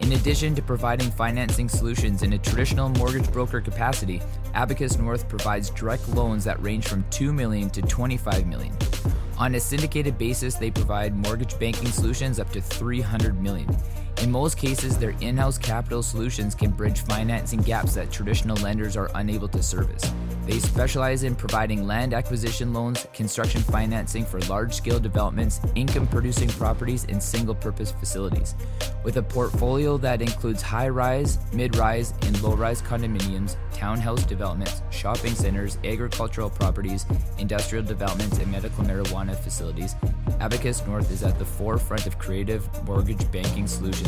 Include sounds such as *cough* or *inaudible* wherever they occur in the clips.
In addition to providing financing solutions in a traditional mortgage broker capacity, Abacus North provides direct loans that range from 2 million to 25 million. On a syndicated basis, they provide mortgage banking solutions up to 300 million. In most cases, their in-house capital solutions can bridge financing gaps that traditional lenders are unable to service. They specialize in providing land acquisition loans, construction financing for large scale developments, income producing properties, and single purpose facilities. With a portfolio that includes high rise, mid rise, and low rise condominiums, townhouse developments, shopping centers, agricultural properties, industrial developments, and medical marijuana facilities, Abacus North is at the forefront of creative mortgage banking solutions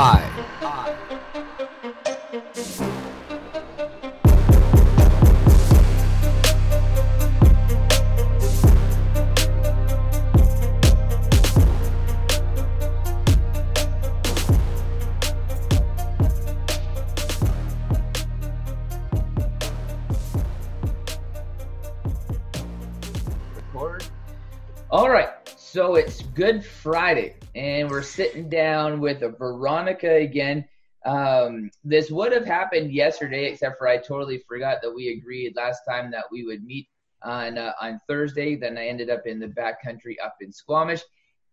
I. All right, so it's Good Friday and we're sitting down with Veronica again. Um, this would have happened yesterday, except for I totally forgot that we agreed last time that we would meet on uh, on Thursday. Then I ended up in the back country up in Squamish,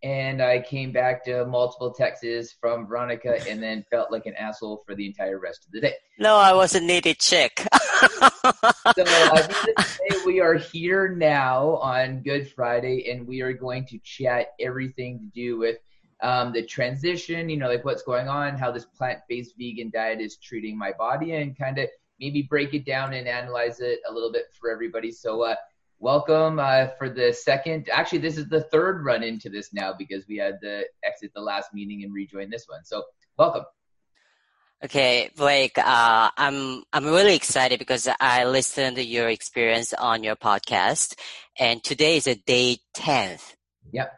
and I came back to multiple texts from Veronica, and then *laughs* felt like an asshole for the entire rest of the day. No, I was a needed chick. *laughs* so we are here now on Good Friday, and we are going to chat everything to do with um, the transition, you know, like what's going on, how this plant-based vegan diet is treating my body, and kind of maybe break it down and analyze it a little bit for everybody. So, uh, welcome uh, for the second. Actually, this is the third run into this now because we had to exit the last meeting and rejoin this one. So, welcome. Okay, Blake, uh, I'm I'm really excited because I listened to your experience on your podcast, and today is a day tenth. Yep.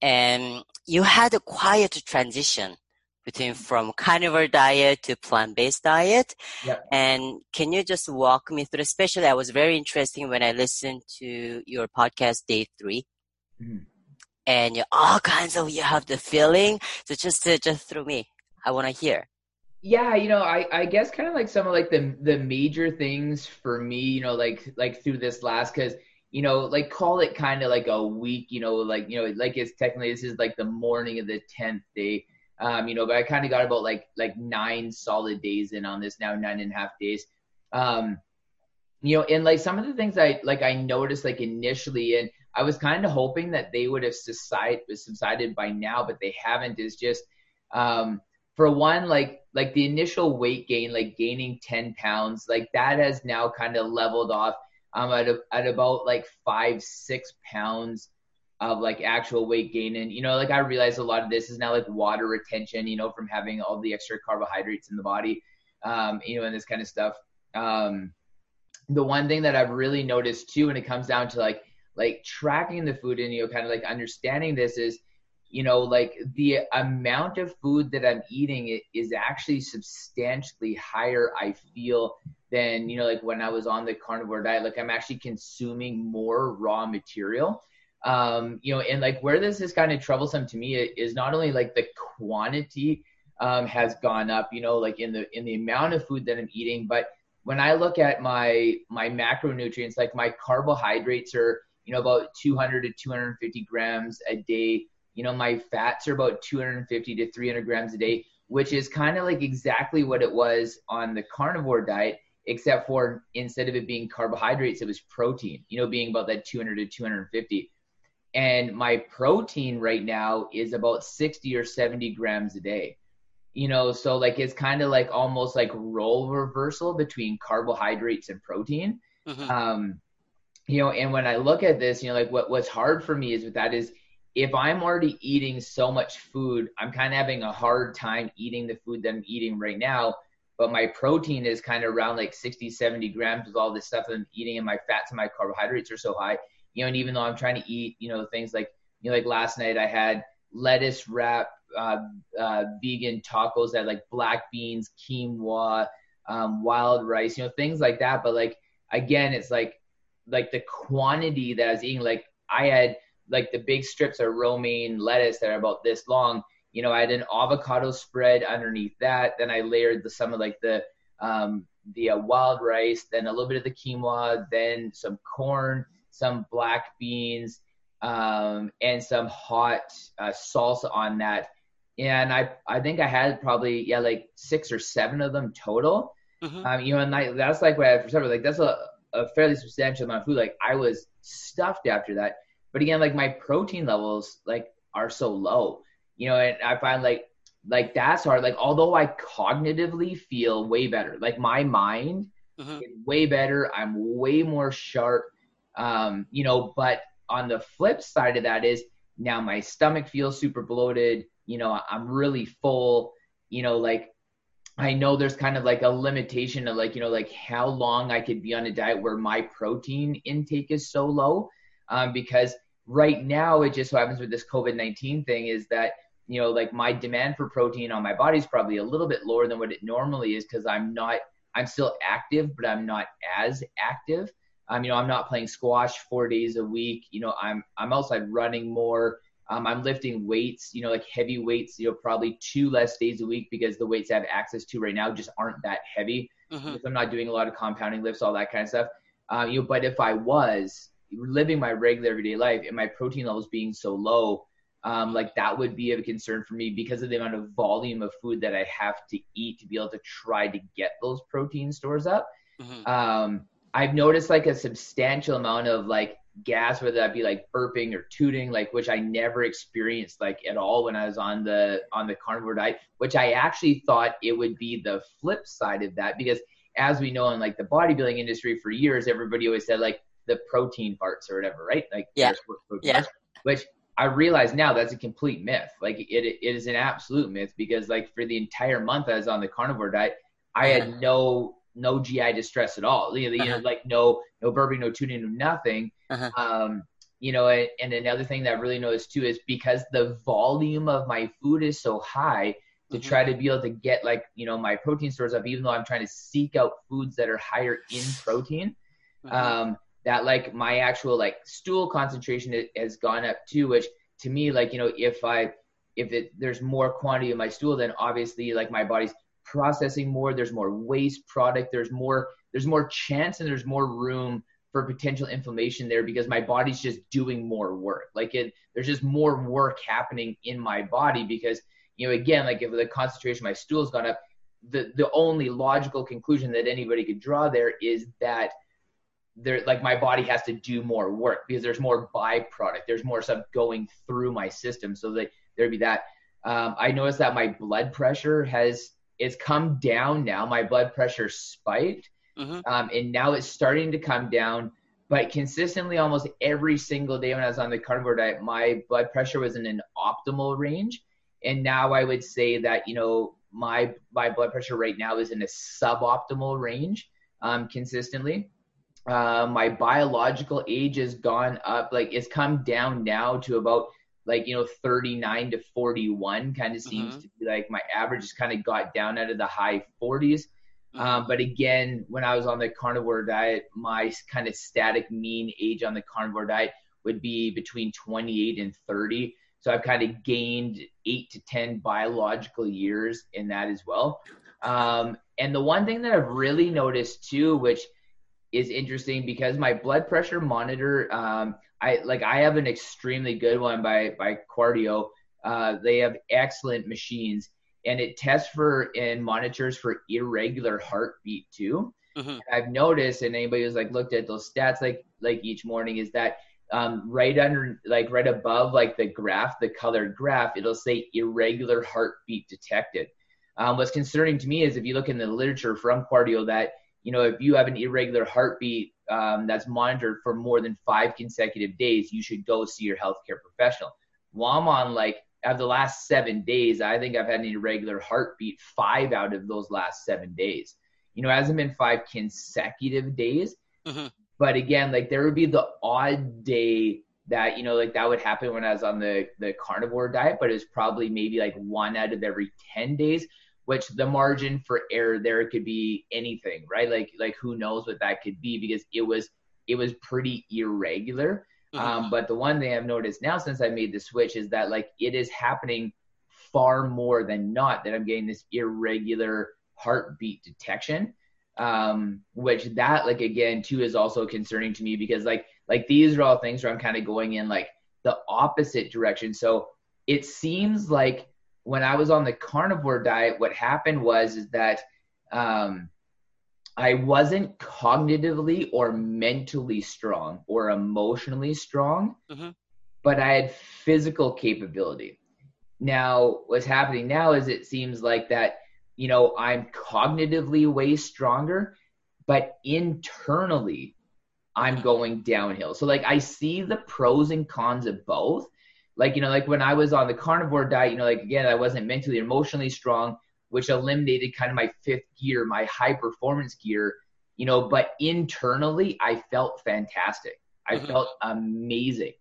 And you had a quiet transition between from carnivore diet to plant-based diet. Yep. And can you just walk me through, especially I was very interesting when I listened to your podcast day 3 mm-hmm. and you all kinds of, you have the feeling. So just, uh, just through me, I want to hear. Yeah, you know, I, I guess kind of like some of like the the major things for me, you know, like like through this last because you know, like call it kind of like a week, you know, like you know, like it's technically this is like the morning of the tenth day um, you know, but I kind of got about like like nine solid days in on this now, nine and a half days. Um, you know, and like some of the things I like I noticed like initially, and I was kind of hoping that they would have subside, subsided by now, but they haven't. Is just um, for one, like like the initial weight gain, like gaining ten pounds, like that has now kind of leveled off. Um, at at about like five six pounds of like actual weight gain. And, you know, like I realize a lot of this is now like water retention, you know, from having all the extra carbohydrates in the body, um, you know, and this kind of stuff. Um, the one thing that I've really noticed too, when it comes down to like, like tracking the food and, you know, kind of like understanding this is, you know, like the amount of food that I'm eating is actually substantially higher, I feel, than, you know, like when I was on the carnivore diet. Like I'm actually consuming more raw material um, you know, and like where this is kind of troublesome to me is not only like the quantity um, has gone up, you know, like in the in the amount of food that I'm eating, but when I look at my my macronutrients, like my carbohydrates are, you know, about 200 to 250 grams a day. You know, my fats are about 250 to 300 grams a day, which is kind of like exactly what it was on the carnivore diet, except for instead of it being carbohydrates, it was protein. You know, being about that 200 to 250 and my protein right now is about 60 or 70 grams a day. You know so like it's kind of like almost like role reversal between carbohydrates and protein. Mm-hmm. um you know and when i look at this you know like what what's hard for me is with that is if i'm already eating so much food i'm kind of having a hard time eating the food that i'm eating right now. But my protein is kind of around like 60 70 grams with all this stuff that i'm eating and my fats and my carbohydrates are so high you know, and even though I'm trying to eat, you know, things like, you know, like last night I had lettuce wrap uh, uh, vegan tacos that like black beans, quinoa, um, wild rice, you know, things like that. But like again, it's like like the quantity that I was eating. Like I had like the big strips of romaine lettuce that are about this long. You know, I had an avocado spread underneath that. Then I layered the some of like the um, the uh, wild rice, then a little bit of the quinoa, then some corn, some black beans, um, and some hot uh, salsa on that. And I, I think I had probably yeah like six or seven of them total. Mm-hmm. Um, you know, and I, that's like what I had for supper. Like that's a, a fairly substantial amount of food. Like I was stuffed after that. But again, like my protein levels like are so low. You know, and I find like like that's hard. Like although I cognitively feel way better, like my mind mm-hmm. is way better. I'm way more sharp. Um, you know, but on the flip side of that is now my stomach feels super bloated. You know, I'm really full. You know, like I know there's kind of like a limitation of like, you know, like how long I could be on a diet where my protein intake is so low. Um, because right now it just so happens with this COVID 19 thing is that, you know, like my demand for protein on my body is probably a little bit lower than what it normally is because I'm not, I'm still active, but I'm not as active. Um, you know, I'm not playing squash four days a week. You know, I'm I'm outside running more. Um, I'm lifting weights, you know, like heavy weights, you know, probably two less days a week because the weights I have access to right now just aren't that heavy. Mm-hmm. I'm not doing a lot of compounding lifts, all that kind of stuff. Um, you know, but if I was living my regular everyday life and my protein levels being so low, um, like that would be a concern for me because of the amount of volume of food that I have to eat to be able to try to get those protein stores up. Mm-hmm. Um, I've noticed like a substantial amount of like gas, whether that be like burping or tooting, like which I never experienced like at all when I was on the on the carnivore diet, which I actually thought it would be the flip side of that because as we know in like the bodybuilding industry for years, everybody always said like the protein parts or whatever, right? Like yeah, yeah. Parts, which I realize now that's a complete myth. Like it, it is an absolute myth because like for the entire month I was on the carnivore diet, I had mm-hmm. no no GI distress at all. You know, uh-huh. like no no burping, no tuning, no nothing. Uh-huh. Um, you know, and, another thing that I really noticed too is because the volume of my food is so high, to mm-hmm. try to be able to get like you know my protein stores up even though i'm trying to seek out foods that are higher in protein mm-hmm. um, that like my actual like stool concentration has gone up too which to me like you know if i if it there's more quantity in my stool then obviously like my body's processing more there's more waste product there's more there's more chance and there's more room for potential inflammation there because my body's just doing more work. Like it there's just more work happening in my body because you know again like if the concentration of my stool's gone up the the only logical conclusion that anybody could draw there is that there like my body has to do more work because there's more byproduct there's more stuff going through my system. So that there'd be that. Um, i noticed that my blood pressure has it's come down now. My blood pressure spiked mm-hmm. um, and now it's starting to come down. But consistently almost every single day when i was on the carnivore diet my blood pressure was in an optimal range. And now i would say that you know my my blood pressure right now is in a suboptimal range um, consistently. Uh, my biological age has gone up like it's come down now to about like you know 39 to 41 kind of seems mm-hmm. to be like my average has kind of got down out of the high 40s mm-hmm. um, but again when i was on the carnivore diet my kind of static mean age on the carnivore diet would be between 28 and 30 so i've kind of gained 8 to 10 biological years in that as well um, and the one thing that i've really noticed too which is interesting because my blood pressure monitor, um, I like I have an extremely good one by by Qardio. Uh, they have excellent machines, and it tests for and monitors for irregular heartbeat too. Mm-hmm. I've noticed, and anybody who's like looked at those stats like like each morning, is that um, right under like right above like the graph, the colored graph, it'll say irregular heartbeat detected. Um, what's concerning to me is if you look in the literature from Qardio that you know, if you have an irregular heartbeat um, that's monitored for more than five consecutive days, you should go see your healthcare professional. While I'm on like of the last seven days, I think I've had an irregular heartbeat five out of those last seven days. You know, it hasn't been five consecutive days, mm-hmm. but again, like there would be the odd day that you know, like that would happen when I was on the the carnivore diet, but it's probably maybe like one out of every ten days which the margin for error there could be anything, right? Like like who knows what that could be because it was it was pretty irregular. Mm-hmm. Um, but the one thing I've noticed now since I made the switch is that like it is happening far more than not that I'm getting this irregular heartbeat detection. Um, which that like again too is also concerning to me because like like these are all things where I'm kind of going in like the opposite direction. So it seems like when I was on the carnivore diet, what happened was is that um, I wasn't cognitively or mentally strong or emotionally strong, mm-hmm. but I had physical capability. Now, what's happening now is it seems like that, you know, I'm cognitively way stronger, but internally, I'm mm-hmm. going downhill. So, like, I see the pros and cons of both like you know like when i was on the carnivore diet you know like again i wasn't mentally emotionally strong which eliminated kind of my fifth gear my high performance gear you know but internally i felt fantastic i mm-hmm. felt amazing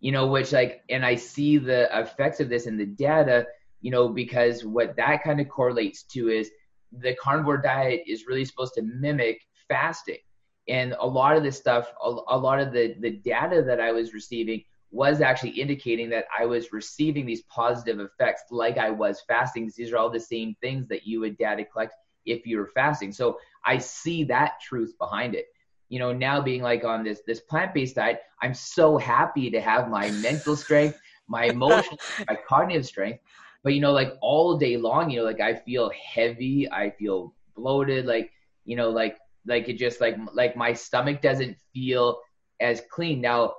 you know which like and i see the effects of this in the data you know because what that kind of correlates to is the carnivore diet is really supposed to mimic fasting and a lot of this stuff a, a lot of the the data that i was receiving was actually indicating that I was receiving these positive effects like I was fasting. These are all the same things that you would data collect if you were fasting. So I see that truth behind it. You know, now being like on this this plant-based diet, I'm so happy to have my mental strength, my *laughs* emotional, my cognitive strength. But you know, like all day long, you know, like I feel heavy, I feel bloated, like you know, like like it just like like my stomach doesn't feel as clean. Now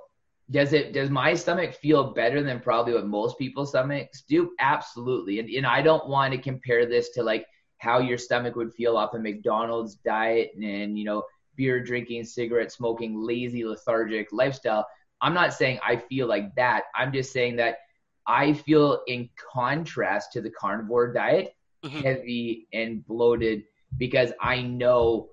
does it does my stomach feel better than probably what most people's stomachs do? Absolutely. And, and i don't want to compare this to like how your stomach would feel off a mcdonald's diet and you know beer drinking cigarette smoking lazy lethargic lifestyle. I'm not saying i feel like that. I'm just saying that i feel in contrast to the carnivore diet mm-hmm. heavy and bloated because i know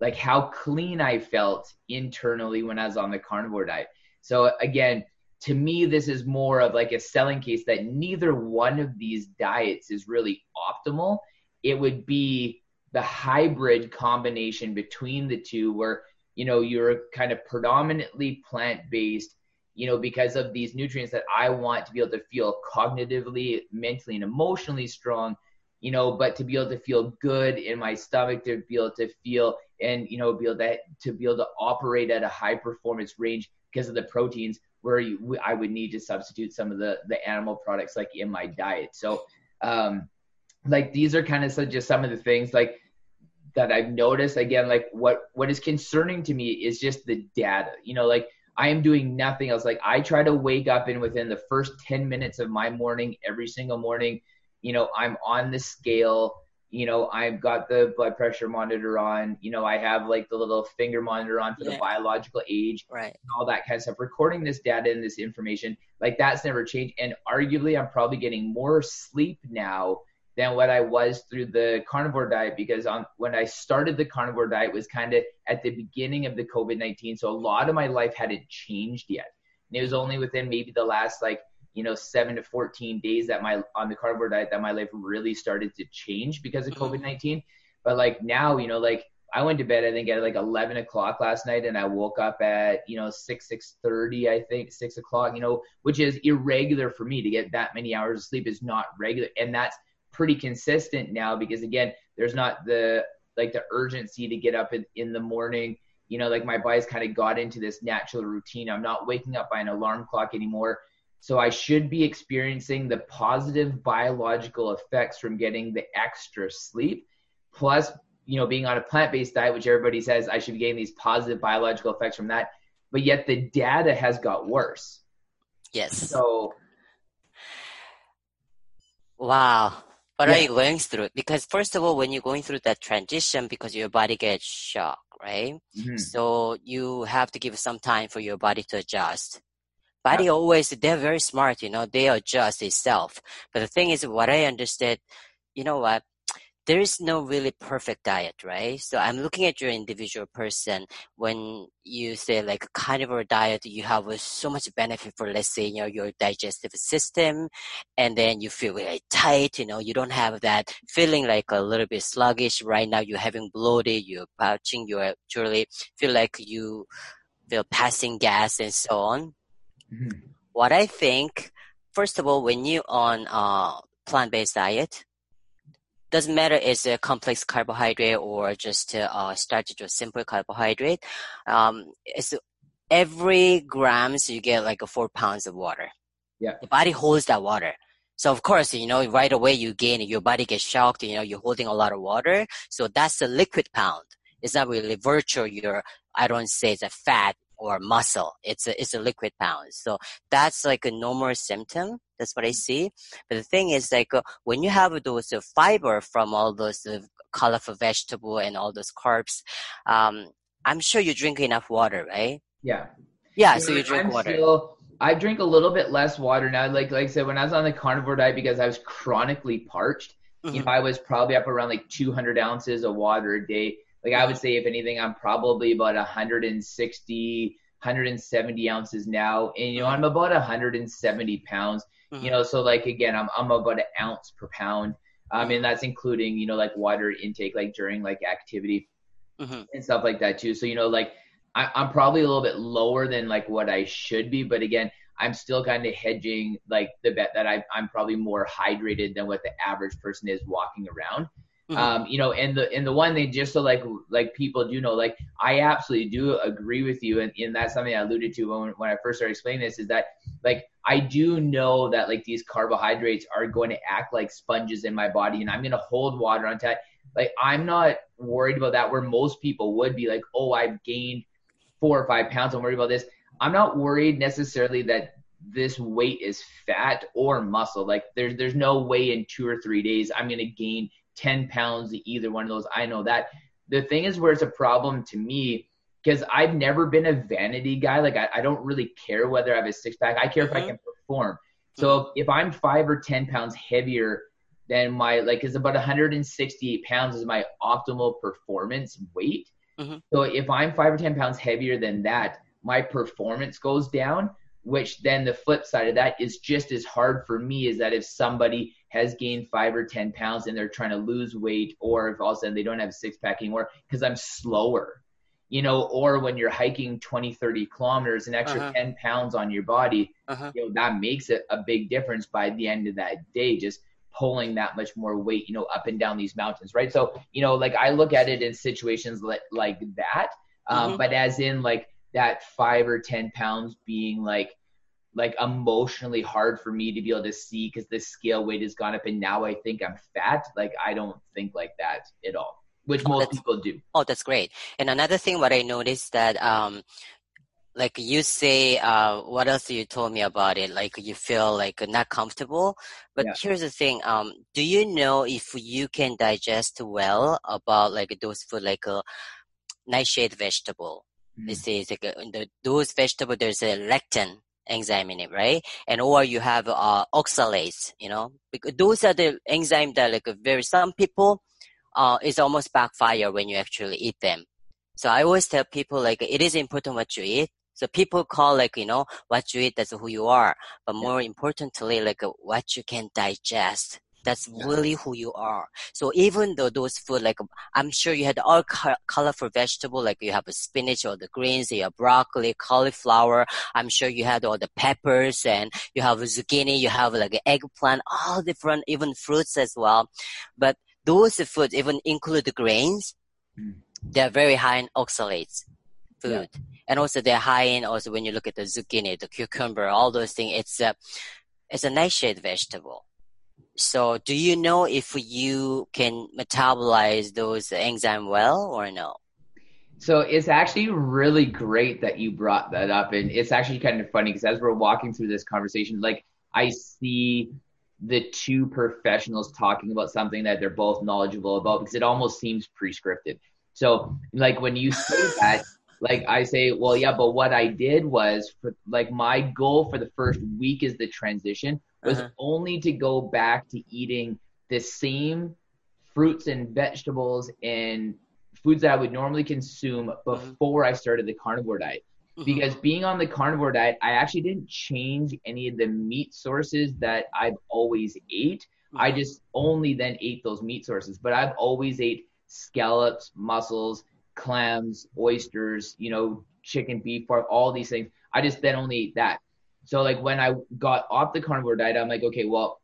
like how clean i felt internally when i was on the carnivore diet so again, to me, this is more of like a selling case that neither one of these diets is really optimal. It would be the hybrid combination between the two where, you know, you're kind of predominantly plant based, you know, because of these nutrients that I want to be able to feel cognitively, mentally, and emotionally strong you know, but to be able to feel good in my stomach, to be able to feel and you know be able to to be able to operate at a high performance range because of the proteins where you, I would need to substitute some of the the animal products like in my diet. So um like these are kind of just some of the things like that I've noticed again like what what is concerning to me is just the data. You know like I am doing nothing else. Like I try to wake up and within the first 10 minutes of my morning every single morning you know, I'm on the scale, you know, I've got the blood pressure monitor on, you know, I have like the little finger monitor on for yeah. the biological age, right. and all that kind of stuff. Recording this data and this information, like that's never changed. And arguably, I'm probably getting more sleep now than what I was through the carnivore diet because on when I started the carnivore diet was kind of at the beginning of the COVID 19. So a lot of my life hadn't changed yet. And it was only within maybe the last like you know, seven to 14 days that my, on the carnivore diet that my life really started to change because of mm-hmm. COVID 19. But like now, you know, like I went to bed, I think at like 11 o'clock last night and I woke up at, you know, 6, 6.30, I think, 6 o'clock, you know, which is irregular for me to get that many hours of sleep is not regular. And that's pretty consistent now because again, there's not the, like the urgency to get up in, in the morning. You know, like my body's kind of got into this natural routine. I'm not waking up by an alarm clock anymore. So I should be experiencing the positive biological effects from getting the extra sleep, plus, you know, being on a plant-based diet, which everybody says I should be getting these positive biological effects from that. But yet the data has got worse. Yes. So Wow. What yeah. are you going through? Because first of all, when you're going through that transition, because your body gets shocked, right? Mm-hmm. So you have to give some time for your body to adjust body always they're very smart you know they adjust itself. But the thing is what i understood you know what? There is no really perfect diet right? So i'm looking at your individual person when you say like kind of a carnivore diet you have uh, so much benefit for let's say you know your digestive system and then you feel very tight you know you don't have that feeling like a little bit sluggish. Right now you're having bloated you're pouching you actually feel like you feel passing gas and so on Mm-hmm. What I think, first of all, when you on a plant-based diet, doesn't matter it's a complex carbohydrate or just uh, started with simple carbohydrate. Um, it's every grams you get like a four pounds of water. Yeah. The body holds that water. So of course, you know, right away you gain. Your body gets shocked. You know, you're holding a lot of water. So that's a liquid pound. It's not really virtual. Your I don't say it's a fat or muscle. It's a, it's a liquid pound. So that's like a normal symptom. That's what I see. But the thing is like uh, when you have those uh, fiber from all those uh, colorful vegetable and all those carbs, um, I'm sure you drink enough water, right? Yeah. Yeah. You so know, you drink I'm water. Still, I drink a little bit less water now. Like, like I said, when I was on the carnivore diet because I was chronically parched, mm-hmm. you know, I was probably up around like 200 ounces of water a day like I would say, if anything, I'm probably about 160, 170 ounces now, and you know I'm about 170 pounds. Mm-hmm. You know, so like again, I'm I'm about an ounce per pound. Um, and that's including you know like water intake like during like activity mm-hmm. and stuff like that too. So you know like I, I'm probably a little bit lower than like what I should be, but again, I'm still kind of hedging like the bet that I, I'm probably more hydrated than what the average person is walking around. Mm-hmm. Um, you know, and the and the one thing just so like like people do know, like I absolutely do agree with you, and, and that's something I alluded to when when I first started explaining this is that like I do know that like these carbohydrates are going to act like sponges in my body, and I'm going to hold water on that. Like I'm not worried about that, where most people would be like, oh, I've gained four or five pounds. I'm worried about this. I'm not worried necessarily that this weight is fat or muscle. Like there's there's no way in two or three days I'm gonna gain 10 pounds either one of those. I know that. The thing is where it's a problem to me because I've never been a vanity guy. Like I, I, don't really care whether I have a six pack. I care mm-hmm. if I mm-hmm. can perform. So mm-hmm. if, if I'm five or 10 pounds heavier than my, like, is about 168 pounds is my optimal performance weight. Mm-hmm. So if I'm five or 10 pounds heavier than that, my performance goes down. which then the flip side of that is just as hard for me is that if somebody has gained five or 10 pounds and they're trying to lose weight, or if all of a sudden they don't have a six pack anymore because I'm slower, you know, or when you're hiking 20, 30 kilometers, an extra uh-huh. 10 pounds on your body, uh-huh. you know, that makes it a big difference by the end of that day. Just pulling that much more weight, you know, up and down these mountains, right? So, you know, like I look at it in situations like, like that, um, mm-hmm. but as in like that five or 10 pounds being like, like emotionally hard for me to be able to see because the scale weight has gone up and now I think I'm fat. Like I don't think like that at all, which oh, most people do. Oh, that's great. And another thing, what I noticed that um, like you say uh, what else you told me about it like you feel like not comfortable but yeah. here's the thing um, do you know if you can digest well about like those food like a nightshade vegetable mm. this is like a, the, those vegetable there's a lectin enzyme it right? And or you have uh, oxalates you know? Because those are the enzyme that like very some people uh, it's almost backfire when you actually eat them. So I always tell people like it is important what you eat, so people call like, you know, what you eat, that's who you are. But more importantly, like what you can digest. That's yeah. really who you are. So even though those food, like I'm sure you had all co- colorful vegetable, like you have a spinach or the greens, you have broccoli, cauliflower. I'm sure you had all the peppers and you have zucchini, you have like eggplant, all different, even fruits as well. But those foods even include the grains. Mm. They're very high in oxalates food. Yeah and also they're high in also when you look at the zucchini, the cucumber, all those things. It's a it's a nightshade vegetable. So, do you know if you can metabolize those enzymes well or no? So it's actually really great that you brought that up, and it's actually kind of funny because as we're walking through this conversation, like I see the two professionals talking about something that they're both knowledgeable about because it almost seems prescriptive. So, like when you say *laughs* that, like I say, well, yeah, but what I did was for like my goal for the first week is the transition was uh-huh. only to go back to eating the same fruits and vegetables and foods that I would normally consume mm-hmm. before I started the carnivore diet. Mm-hmm. Because being on the carnivore diet, I actually didn't change any of the meat sources that I've always ate. I mm-hmm. just only then ate those meat sources, but I've always ate scallops, mussels, clams, oysters, you know, chicken, beef, pork, all these things. I just then only ate that. So like when I got off the carnivore diet, I'm like, okay, well,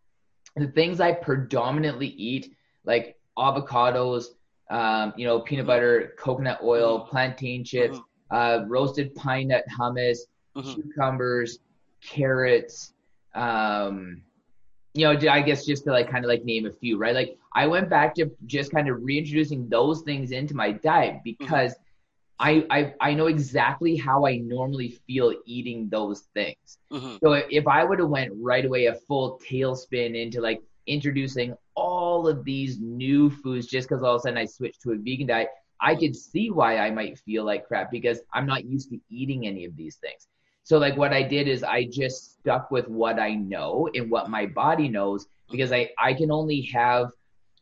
the things I predominantly eat, like avocados, um, you know, peanut butter, coconut oil, mm-hmm. plantain chips, mm-hmm. uh, roasted pine nut hummus, mm-hmm. cucumbers, carrots, um, you know, I guess just to like kind of like name a few, right? Like I went back to just kind of reintroducing those things into my diet mm-hmm. because mm-hmm. I, I I know exactly how I normally feel eating those things. Mm-hmm. So if I would have went right away a full tailspin into like introducing all of these new foods just because all of a sudden I switched to a vegan diet, I could see why I might feel like crap because I'm not used to eating any of these things. So like what I did is I just stuck with what I know and what my body knows because I, I can only have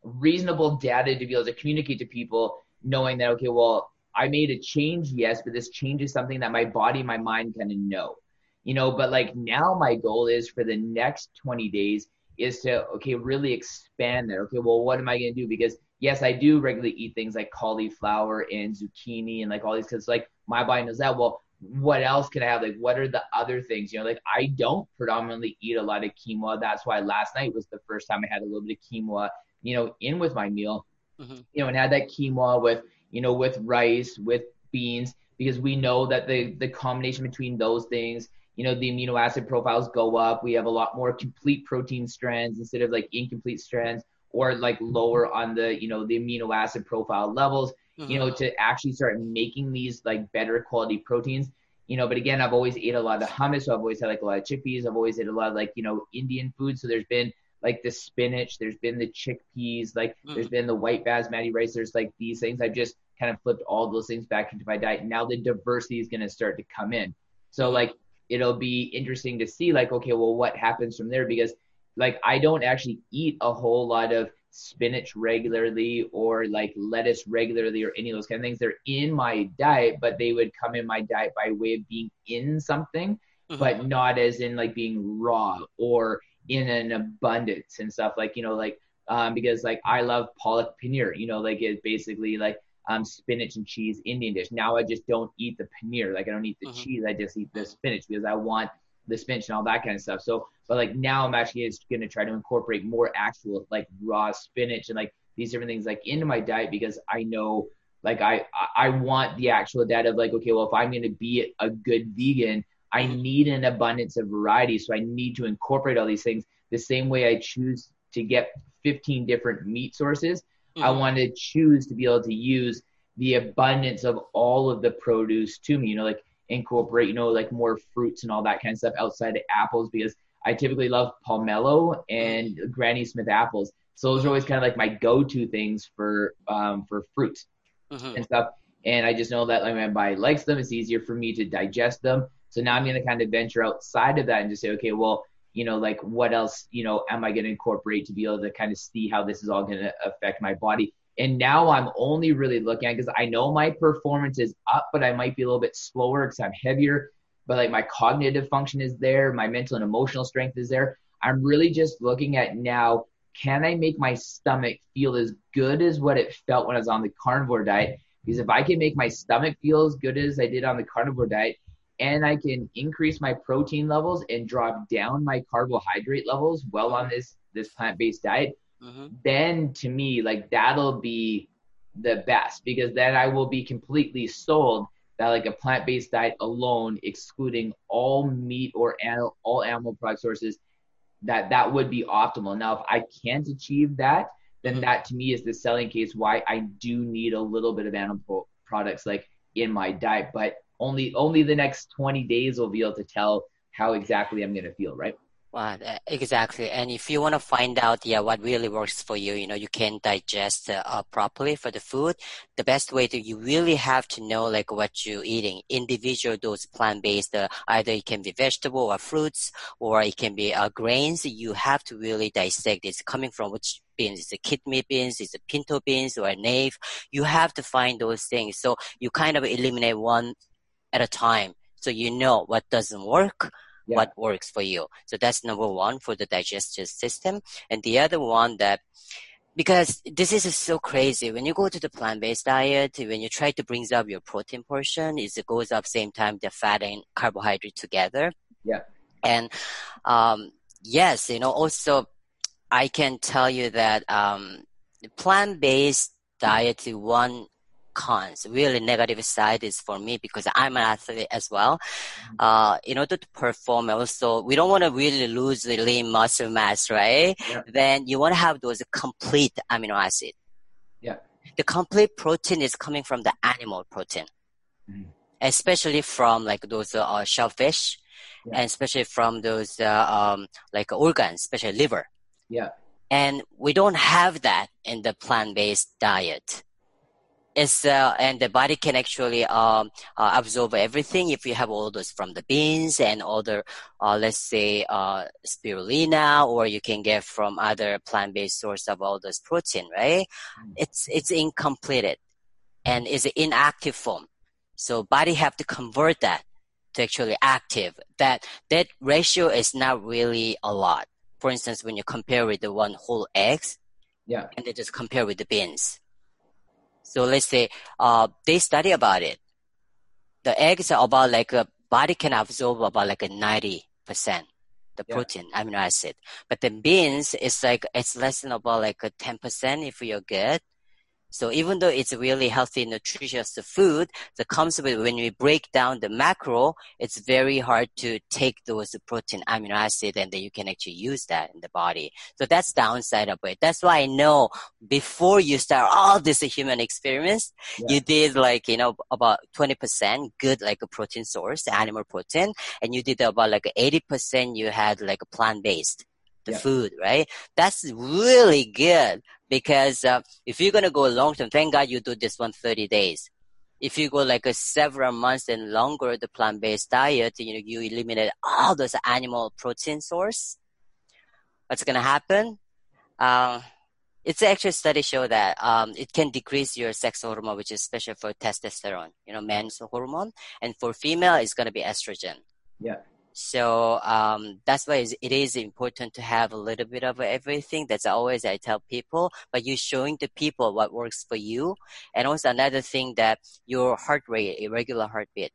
reasonable data to be able to communicate to people knowing that okay, well, I made a change, yes, but this change is something that my body, my mind kind of know. You know, but like now my goal is for the next 20 days is to okay, really expand that. Okay, well, what am I gonna do? Because yes, I do regularly eat things like cauliflower and zucchini and like all these because like my body knows that. Well, what else can I have? Like, what are the other things? You know, like I don't predominantly eat a lot of quinoa. That's why last night was the first time I had a little bit of quinoa, you know, in with my meal, mm-hmm. you know, and had that quinoa with, you know, with rice, with beans, because we know that the the combination between those things, you know, the amino acid profiles go up. We have a lot more complete protein strands instead of like incomplete strands or like lower on the, you know, the amino acid profile levels mm-hmm. you know, to actually start making these like better quality proteins. You know, but again, I've always ate a lot of hummus, so I've always had like a lot of chickpeas. I've always ate a lot of like, you know, Indian food. So there's been like the spinach, there's been the chickpeas, like mm. there's been the white basmati rice, there's like these things. I've just kind of flipped all those things back into my diet. Now the diversity is gonna start to come in. So like it'll be interesting to see like, okay, well what happens from there because like I don't actually eat a whole lot of spinach regularly or like lettuce regularly or any of those kind of things. They're in my diet, but they would come in my diet by way of being in something mm-hmm. but not as in like being raw or in an abundance and stuff like you know like um because like I love palak paneer, you know, like it's basically like um spinach and cheese Indian dish. Now I just don't eat the paneer, like I don't eat the mm-hmm. cheese, I just eat the spinach because I want the spinach and all that kind of stuff. So, but like now I'm actually just gonna try to incorporate more actual like raw spinach and like these different things like into my diet because I know like I I want the actual data of like okay well if I'm gonna be a good vegan I need an abundance of variety so I need to incorporate all these things the same way I choose to get 15 different meat sources mm-hmm. I want to choose to be able to use the abundance of all of the produce to me you know like incorporate you know like more fruits and all that kind of stuff outside of apples because I typically love pomelo and Granny Smith apples so those are always kind of like my go-to things for um, for fruits mm-hmm. and stuff. And I just know that like, my body likes them. It's easier for me to digest them. So now I'm going to kind of venture outside of that and just say, okay, well, you know, like what else, you know, am I going to incorporate to be able to kind of see how this is all going to affect my body? And now I'm only really looking at because I know my performance is up, but I might be a little bit slower because I'm heavier. But like my cognitive function is there, my mental and emotional strength is there. I'm really just looking at now can I make my stomach feel as good as what it felt when I was on the carnivore diet? Because if I can make my stomach feel as good as I did on the carnivore diet, and I can increase my protein levels and drop down my carbohydrate levels well on this this plant-based diet, mm-hmm. then to me, like that'll be the best because then I will be completely sold that like a plant-based diet alone, excluding all meat or animal, all animal product sources, that that would be optimal. Now, if I can't achieve that, then mm-hmm. that to me is the selling case why I do need a little bit of animal products like in my diet. But only only the next 20 days will be able to tell how exactly I'm gonna feel, right? Well, exactly. And if you want to find out, yeah, what really works for you, you know, you can digest uh, uh, properly for the food. The best way to, you really have to know like what you're eating. Individual those plant-based, uh, either it can be vegetable or fruits, or it can be uh, grains. You have to really dissect it's coming from which beans. Is it kidney beans? it's a pinto beans or a nave? You have to find those things. So you kind of eliminate one at a time. So you know what doesn't work yeah. what works for you. So that's number one for the digestive system. And the other one that because this is so crazy. When you go to the plant-based diet, when you try to bring up your protein portion, it goes up same time the fat and carbohydrate together. Yeah. And um, yes, you know, also I can tell you that um, plant-based diet one cons. Really negative side is for me because I'm an athlete as well. Mm-hmm. Uh, in order to perform also, we don't want to really lose the lean muscle mass, right? Yeah. Then you want to have those complete amino acid. Yeah. The complete protein is coming from the animal protein. Mm-hmm. Especially from like those uh, shellfish, yeah. and especially from those uh, um, like organs, especially liver. Yeah. And we don't have that in the plant-based diet is uh, and the body can actually um, uh, absorb everything if you have all those from the beans and other uh, let's say uh, spirulina or you can get from other plant-based source of all those protein right? Mm. it's it's incomplete and is inactive form. So body have to convert that to actually active. That that ratio is not really a lot. For instance when you compare with the one whole eggs yeah. and then just compare with the beans so let's say uh, they study about it. The eggs are about like a body can absorb about like a ninety percent the yeah. protein amino acid, but the beans is like it's less than about like a ten percent if you're good. So even though it's really healthy, nutritious food that comes with when we break down the macro, it's very hard to take those protein amino acid and then you can actually use that in the body. So that's downside of it. That's why I know before you start all this human experiments, yeah. you did like, you know, about 20% good like a protein source, animal protein, and you did about like 80% you had like a plant based the yeah. food, right? That's really good because uh, if you're gonna go long term, thank God you do this one 30 days. If you go like a several months and longer, the plant based diet, you know, you eliminate all those animal protein source. What's gonna happen? Uh, it's actually study show that um, it can decrease your sex hormone, which is special for testosterone, you know, men's hormone, and for female, it's gonna be estrogen. Yeah. So um, that's why it is important to have a little bit of everything. That's always I tell people, but you're showing the people what works for you. And also another thing that your heart rate, irregular heartbeat.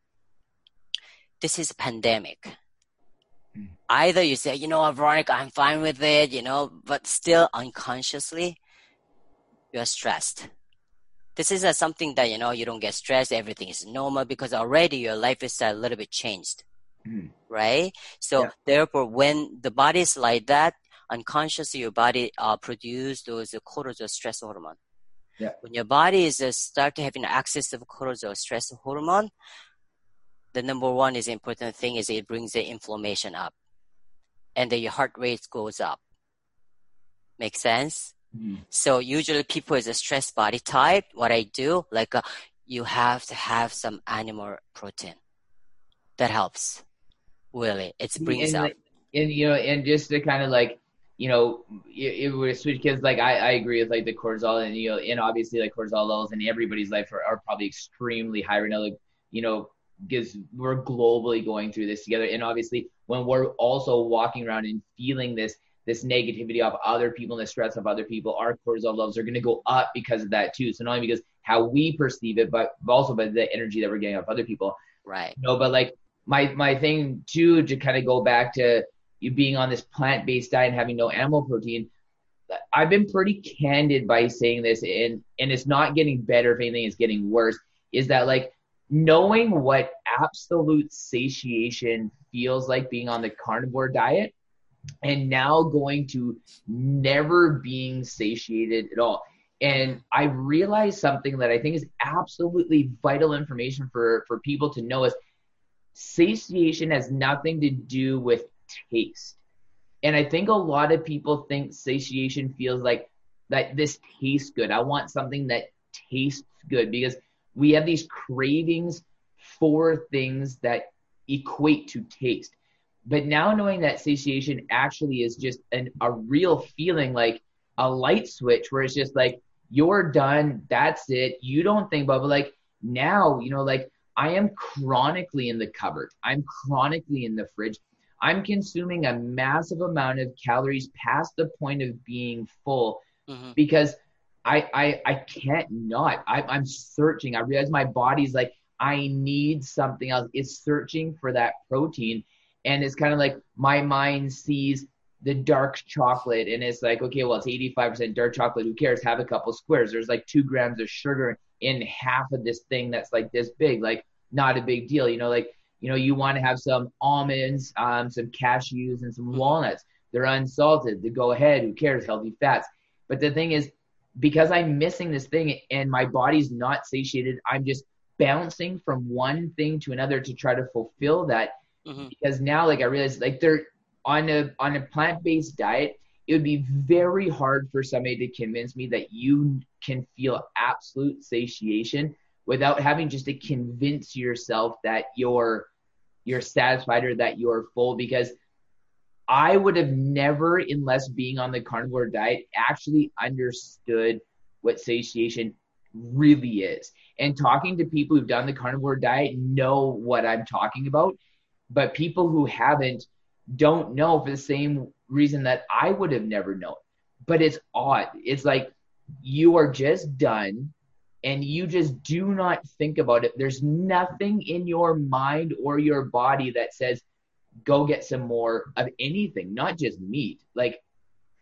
This is a pandemic. Mm. Either you say, you know, Veronica, I'm fine with it, you know, but still unconsciously, you're stressed this is uh, something that you know you don't get stressed everything is normal because already your life is a little bit changed mm. right so yeah. therefore when the body is like that unconsciously your body uh, produce those cortisol stress hormone yeah. when your body is uh, start having access of cortisol stress hormone the number one is important thing is it brings the inflammation up and then your heart rate goes up make sense Mm. So usually people is a stress body type. What I do, like uh, you have to have some animal protein. That helps. Really, it brings and, up. And you know, and just to kind of like, you know, it, it would switch because like I, I agree with like the cortisol and you know, and obviously like cortisol levels in everybody's life are, are probably extremely high right now. Like, you know, because we're globally going through this together, and obviously when we're also walking around and feeling this this negativity of other people and the stress of other people, our cortisol levels are going to go up because of that too. So not only because how we perceive it, but also by the energy that we're getting off other people. Right. no, but like my my thing too to kind of go back to you being on this plant based diet and having no animal protein. I've been pretty candid by saying this, and and it's not getting better. If anything, it's getting worse. Is that like knowing what absolute satiation feels like being on the carnivore diet? and now going to never being satiated at all. And I realized something that I think is absolutely vital information for, for people to know is satiation has nothing to do with taste. And I think a lot of people think satiation feels like that this tastes good. I want something that tastes good because we have these cravings for things that equate to taste. But now knowing that satiation actually is just an, a real feeling like a light switch where it's just like, you're done. That's it. You don't think about, but like now, you know, like I am chronically in the cupboard. I'm chronically in the fridge. I'm consuming a massive amount of calories past the point of being full mm-hmm. because I, I I can't not. I, I'm searching. I realize my body's like I need something else. It's searching for that protein, and it's kind of like my mind sees the dark chocolate and it's like okay well it's 85% dark chocolate who cares have a couple squares there's like two grams of sugar in half of this thing that's like this big like not a big deal you know like you know you want to have some almonds um, some cashews and some walnuts. They're unsalted they go ahead who cares healthy fats. But the thing is because i'm missing this thing and my body's not satiated i'm just bouncing from one thing to another to try to fulfill that. Mm-hmm. because now like I realize like they're on a on a plant based diet, it would be very hard for somebody to convince me that you can feel absolute satiation without having just to convince yourself that you're you're satisfied or that you're full because I would have never, unless being on the carnivore diet, actually understood what satiation really is. And talking to people who've done the carnivore diet know what I'm talking about but people who haven't don't know for the same reason that I would have never known. But it's odd. It's like you are just done and you just do not think about it. There's nothing in your mind or your body that says, go get some more of anything, not just meat. Like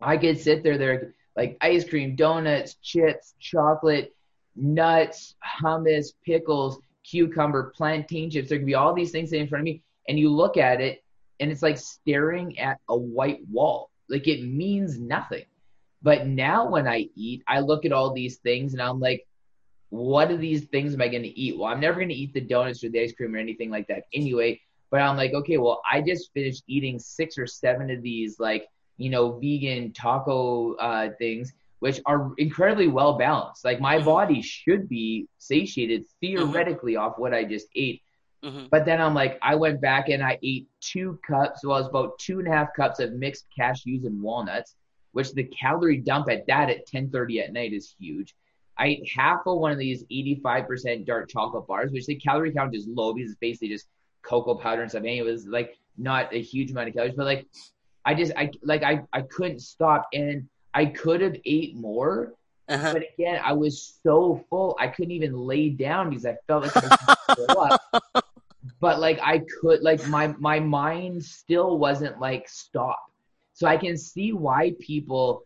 I could sit there, there like ice cream, donuts, chips, chocolate, nuts, hummus, pickles, cucumber, plantain chips. There could be all these things in front of me and you look at it and it's like staring at a white wall. Like it means nothing. But now when I eat, I look at all these things and I'm like, what are these things am I going to eat? Well, I'm never going to eat the donuts or the ice cream or anything like that anyway. But I'm like, okay, well, I just finished eating six or seven of these, like, you know, vegan taco uh, things, which are incredibly well balanced. Like, my mm-hmm. body should be satiated theoretically mm-hmm. off what I just ate. Mm-hmm. But then I'm like, I went back and I ate two cups, well, it was about two and a half cups of mixed cashews and walnuts, which the calorie dump at that at 10:30 at night is huge. I ate half of one of these 85% dark chocolate bars, which the calorie count is low because it's basically just cocoa powder and stuff. And it was like not a huge amount of calories, but like I just I like I I couldn't stop and I could have ate more. Uh-huh. But again, I was so full I couldn't even lay down because I felt like I was *laughs* up. But like I could like my my mind still wasn't like stop. So I can see why people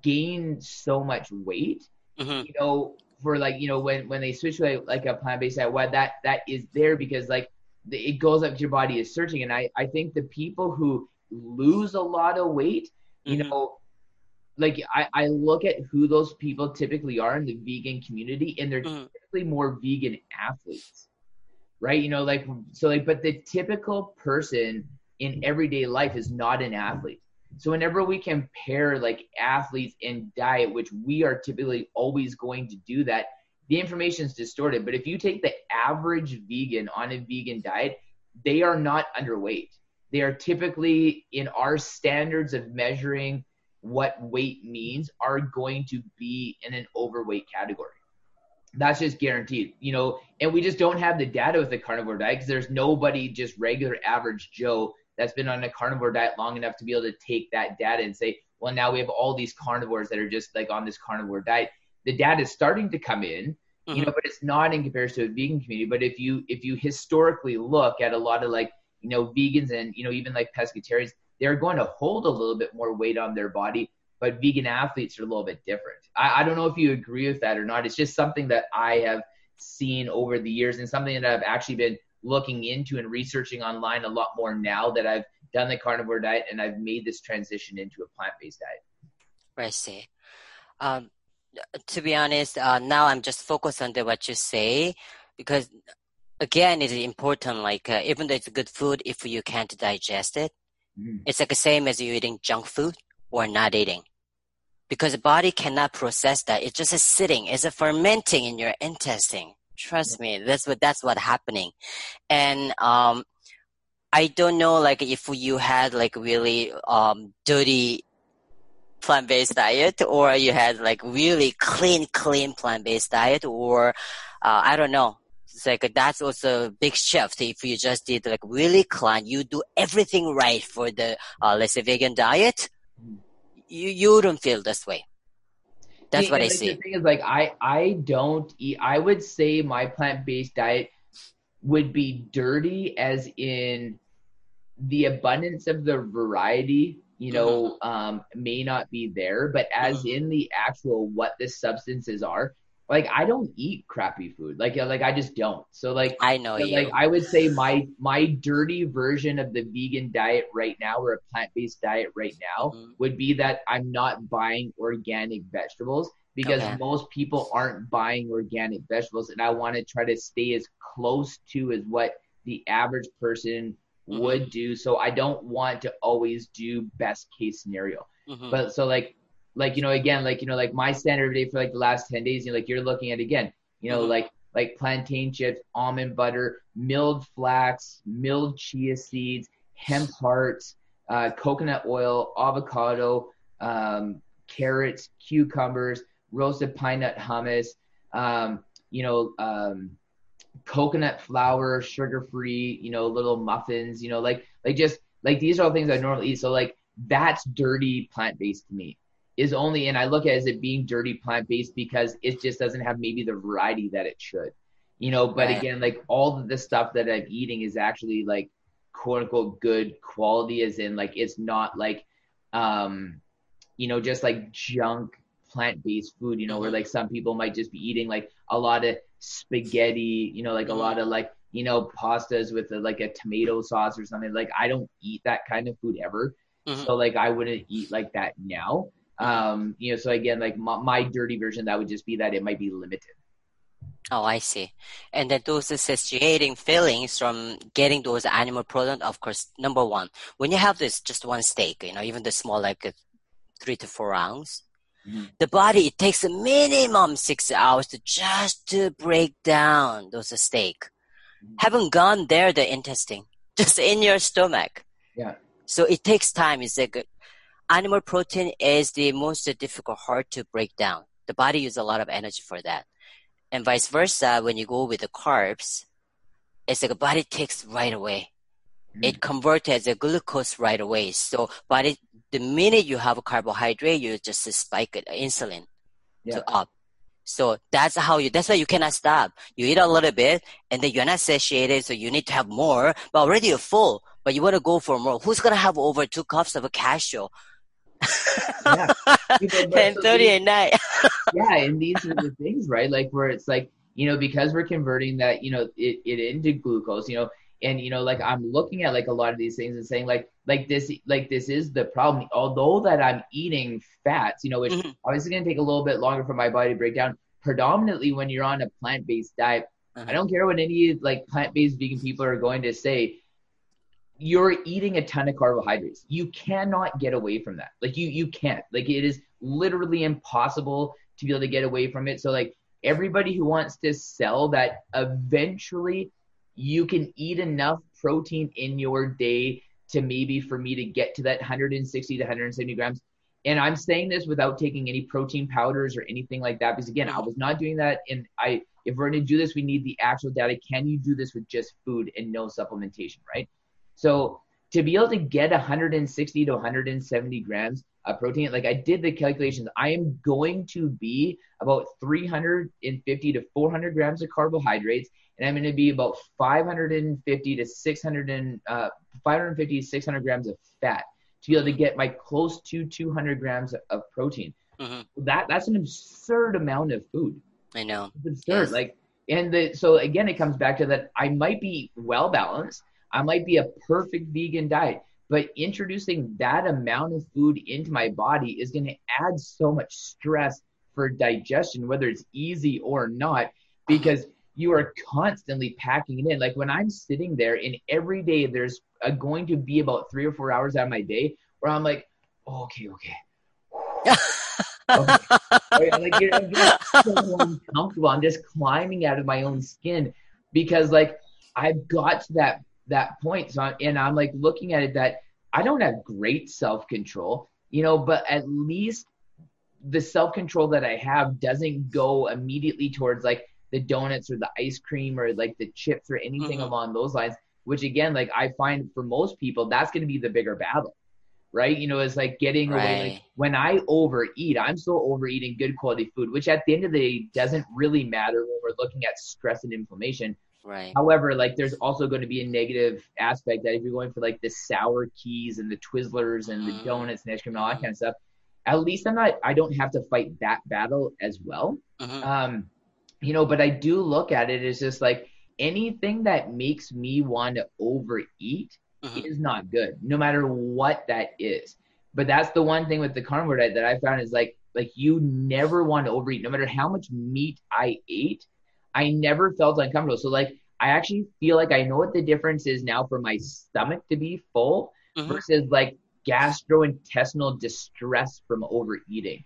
gain so much weight. Mm-hmm. You know, for like you know when when they switch to like, like a plant based diet, what that that is there because like it goes up to your body is searching, and I I think the people who lose a lot of weight, you mm-hmm. know, like I I look at who those people typically are in the vegan community, and they're mm-hmm. typically more vegan athletes, right? You know, like so like but the typical person in everyday life is not an athlete so whenever we compare like athletes and diet, which we are typically always going to do that, the information is distorted. But if you take the average vegan on a vegan diet, they are not underweight. They are typically in our standards of measuring what weight means are going to be in an overweight category. That's just guaranteed, you know, and we just don't have the data with the carnivore diet because there's nobody just regular average Joe that's been on a carnivore diet long enough to be able to take that data and say, well, now we have all these carnivores that are just like on this carnivore diet. The data is starting to come in, mm-hmm. you know, but it's not in comparison to a vegan community. But if you if you historically look at a lot of like you know vegans and you know even like pescatarians, they're going to hold a little bit more weight on their body. But vegan athletes are a little bit different. I, I don't know if you agree with that or not. It's just something that I have seen over the years and something that I've actually been looking into and researching online a lot more now that I've done the carnivore diet and I've made this transition into a plant based diet. I see. Um, to be honest, uh, now I'm just focused on the, what you say because again, it's important. Like uh, even though it's good food, if you can't digest it, mm. it's like the same as you eating junk food or not eating. Because the body cannot process that. It's just a sitting, it's a fermenting in your intestine. Trust me, that's what that's what happening, and um, I don't know like if you had like really um dirty plant-based diet or you had like really clean clean plant-based diet or uh, I don't know. It's like that's also a big shift. If you just did like really clean, you do everything right for the uh, let's say vegan diet, you you don't feel this way. That's see, what I like, see. The thing is, like, I I don't eat. I would say my plant based diet would be dirty, as in the abundance of the variety. You know, mm-hmm. um, may not be there, but as mm-hmm. in the actual what the substances are, like I don't eat crappy food. Like like I just don't. So like I know you. Like I would say my my dirty version of the vegan diet right now or a plant-based diet right now mm-hmm. would be that I'm not buying organic vegetables because okay. most people aren't buying organic vegetables and I want to try to stay as close to as what the average person mm-hmm. would do. So I don't want to always do best case scenario. Mm-hmm. But so like like you know again like you know like my standard day for like the last 10 days you know like you're looking at again you know mm-hmm. like like plantain chips almond butter milled flax milled chia seeds hemp hearts uh, coconut oil avocado um, carrots cucumbers roasted pine nut hummus um, you know um, coconut flour sugar free you know little muffins you know like like just like these are all things i normally eat so like that's dirty plant based to me is only, and I look at it as it being dirty plant based because it just doesn't have maybe the variety that it should, you know. But right. again, like all of the stuff that I'm eating is actually like quote unquote good quality, as in like it's not like, um, you know, just like junk plant based food, you know, where mm-hmm. like some people might just be eating like a lot of spaghetti, you know, like a mm-hmm. lot of like you know pastas with a, like a tomato sauce or something. Like I don't eat that kind of food ever. Mm-hmm. So like I wouldn't eat like that now. Um, you know, so again, like my, my dirty version, that would just be that it might be limited. Oh, I see. And then those satiating feelings from getting those animal products, of course, number one, when you have this just one steak, you know, even the small, like uh, three to four ounce, mm-hmm. the body, it takes a minimum six hours to just to break down those steak. Mm-hmm. Haven't gone there, the intestine, *laughs* just in your stomach. Yeah. So it takes time. It's like animal protein is the most difficult, hard to break down. The body uses a lot of energy for that. And vice versa, when you go with the carbs, it's like a body takes right away. Mm. It converts as a glucose right away. So body, the minute you have a carbohydrate, you just spike it, insulin yeah. to up. So that's how you, that's why you cannot stop. You eat a little bit and then you're not satiated. So you need to have more, but already you're full, but you want to go for more. Who's going to have over two cups of a cashew? Yeah. 10 30 at night. *laughs* yeah. And these are the things, right? Like where it's like, you know, because we're converting that, you know, it, it into glucose, you know, and you know like i'm looking at like a lot of these things and saying like like this like this is the problem although that i'm eating fats you know which mm-hmm. obviously going to take a little bit longer for my body to break down predominantly when you're on a plant-based diet uh-huh. i don't care what any like plant-based vegan people are going to say you're eating a ton of carbohydrates you cannot get away from that like you you can't like it is literally impossible to be able to get away from it so like everybody who wants to sell that eventually you can eat enough protein in your day to maybe for me to get to that 160 to 170 grams. And I'm saying this without taking any protein powders or anything like that, because again, I was not doing that. And I, if we're going to do this, we need the actual data. Can you do this with just food and no supplementation, right? So to be able to get 160 to 170 grams of protein, like I did the calculations, I am going to be about 350 to 400 grams of carbohydrates and I'm going to be about 550 to 600 and uh, 550 to 600 grams of fat to be able to get my close to 200 grams of protein. Mm-hmm. That that's an absurd amount of food. I know. It's absurd. Yes. Like, and the, so again, it comes back to that. I might be well balanced. I might be a perfect vegan diet, but introducing that amount of food into my body is going to add so much stress for digestion, whether it's easy or not, because you are constantly packing it in. Like when I'm sitting there and every day there's a, going to be about three or four hours out of my day where I'm like, oh, okay, okay. *laughs* okay. like you're, I'm just so uncomfortable. I'm just climbing out of my own skin because like I've got to that that point. So and I'm like looking at it that I don't have great self control, you know, but at least the self control that I have doesn't go immediately towards like the donuts or the ice cream or like the chips or anything mm-hmm. along those lines which again like i find for most people that's going to be the bigger battle right you know it's like getting right. away like when i overeat i'm still overeating good quality food which at the end of the day doesn't really matter when we're looking at stress and inflammation right however like there's also going to be a negative aspect that if you're going for like the sour keys and the twizzlers and mm-hmm. the donuts and ice cream and all that kind of stuff at least i'm not i don't have to fight that battle as well mm-hmm. um you know, but I do look at it as just like anything that makes me want to overeat mm-hmm. is not good, no matter what that is. But that's the one thing with the carnivore diet that I found is like like you never want to overeat, no matter how much meat I ate. I never felt uncomfortable. So like I actually feel like I know what the difference is now for my stomach to be full mm-hmm. versus like gastrointestinal distress from overeating.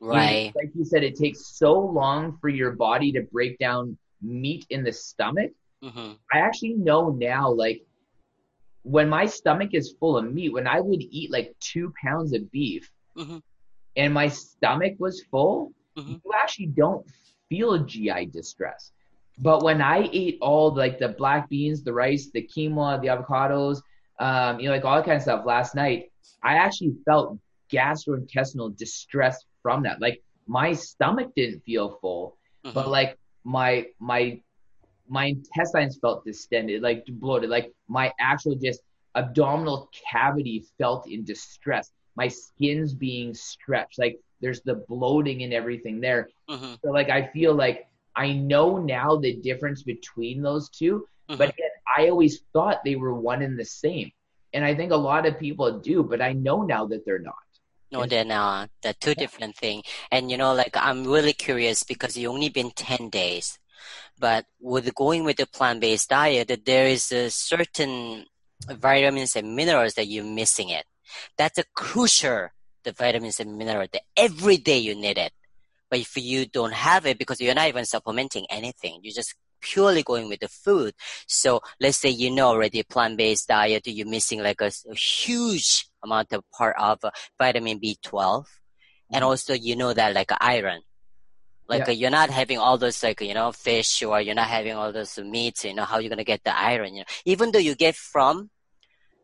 Right. like you said, it takes so long for your body to break down meat in the stomach. Mm-hmm. I actually know now, like, when my stomach is full of meat, when I would eat like two pounds of beef mm-hmm. and my stomach was full, mm-hmm. you actually don't feel GI distress. But when I ate all like the black beans, the rice, the quinoa, the avocados, um, you know, like all that kind of stuff last night, I actually felt gastrointestinal distress from that. Like my stomach didn't feel full, mm-hmm. but like my my my intestines felt distended, like bloated, like my actual just abdominal cavity felt in distress. My skin's being stretched, like there's the bloating and everything there. Mm-hmm. So like I feel like I know now the difference between those 2 mm-hmm. but I always thought they were one and the same. And I think a lot of people do, but I know now that they're not. No, they're not. They're two different things. And you know, like I'm really curious because you only been ten days, but with going with the plant-based diet, there is a certain vitamins and minerals that you're missing it. That's a crucial the vitamins and minerals that every day you need it. But if you don't have it because you're not even supplementing anything, you're just purely going with the food. So let's say you know already plant-based diet, you're missing like a, a huge amount of part of uh, vitamin B12. Mm-hmm. And also you know that like iron. Like Yeah. you're not having all those like you know fish or you're not having all those meats. You know how you're gonna get the iron. You know, even though you get from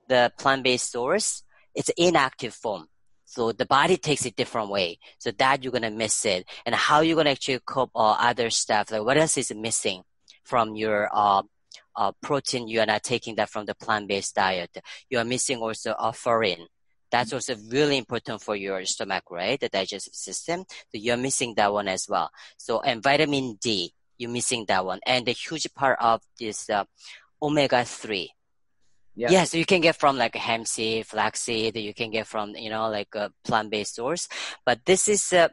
the plant-based source, it's inactive form. So the body takes it different way. So that you're gonna miss it. And how you're gonna actually cope uh, other stuff. Like what else is missing from your uh, uh, protein? You are not taking that from the plant-based diet. You are missing also a furin. That's also really important for your stomach, right? The digestive system. So you're missing that one as well. So and vitamin D, you're missing that one. And the huge part of this uh, omega three. Yeah. Yeah, so you can get from like a hemp seed, flaxseed, you can get from, you know, like a plant-based source. But this is uh,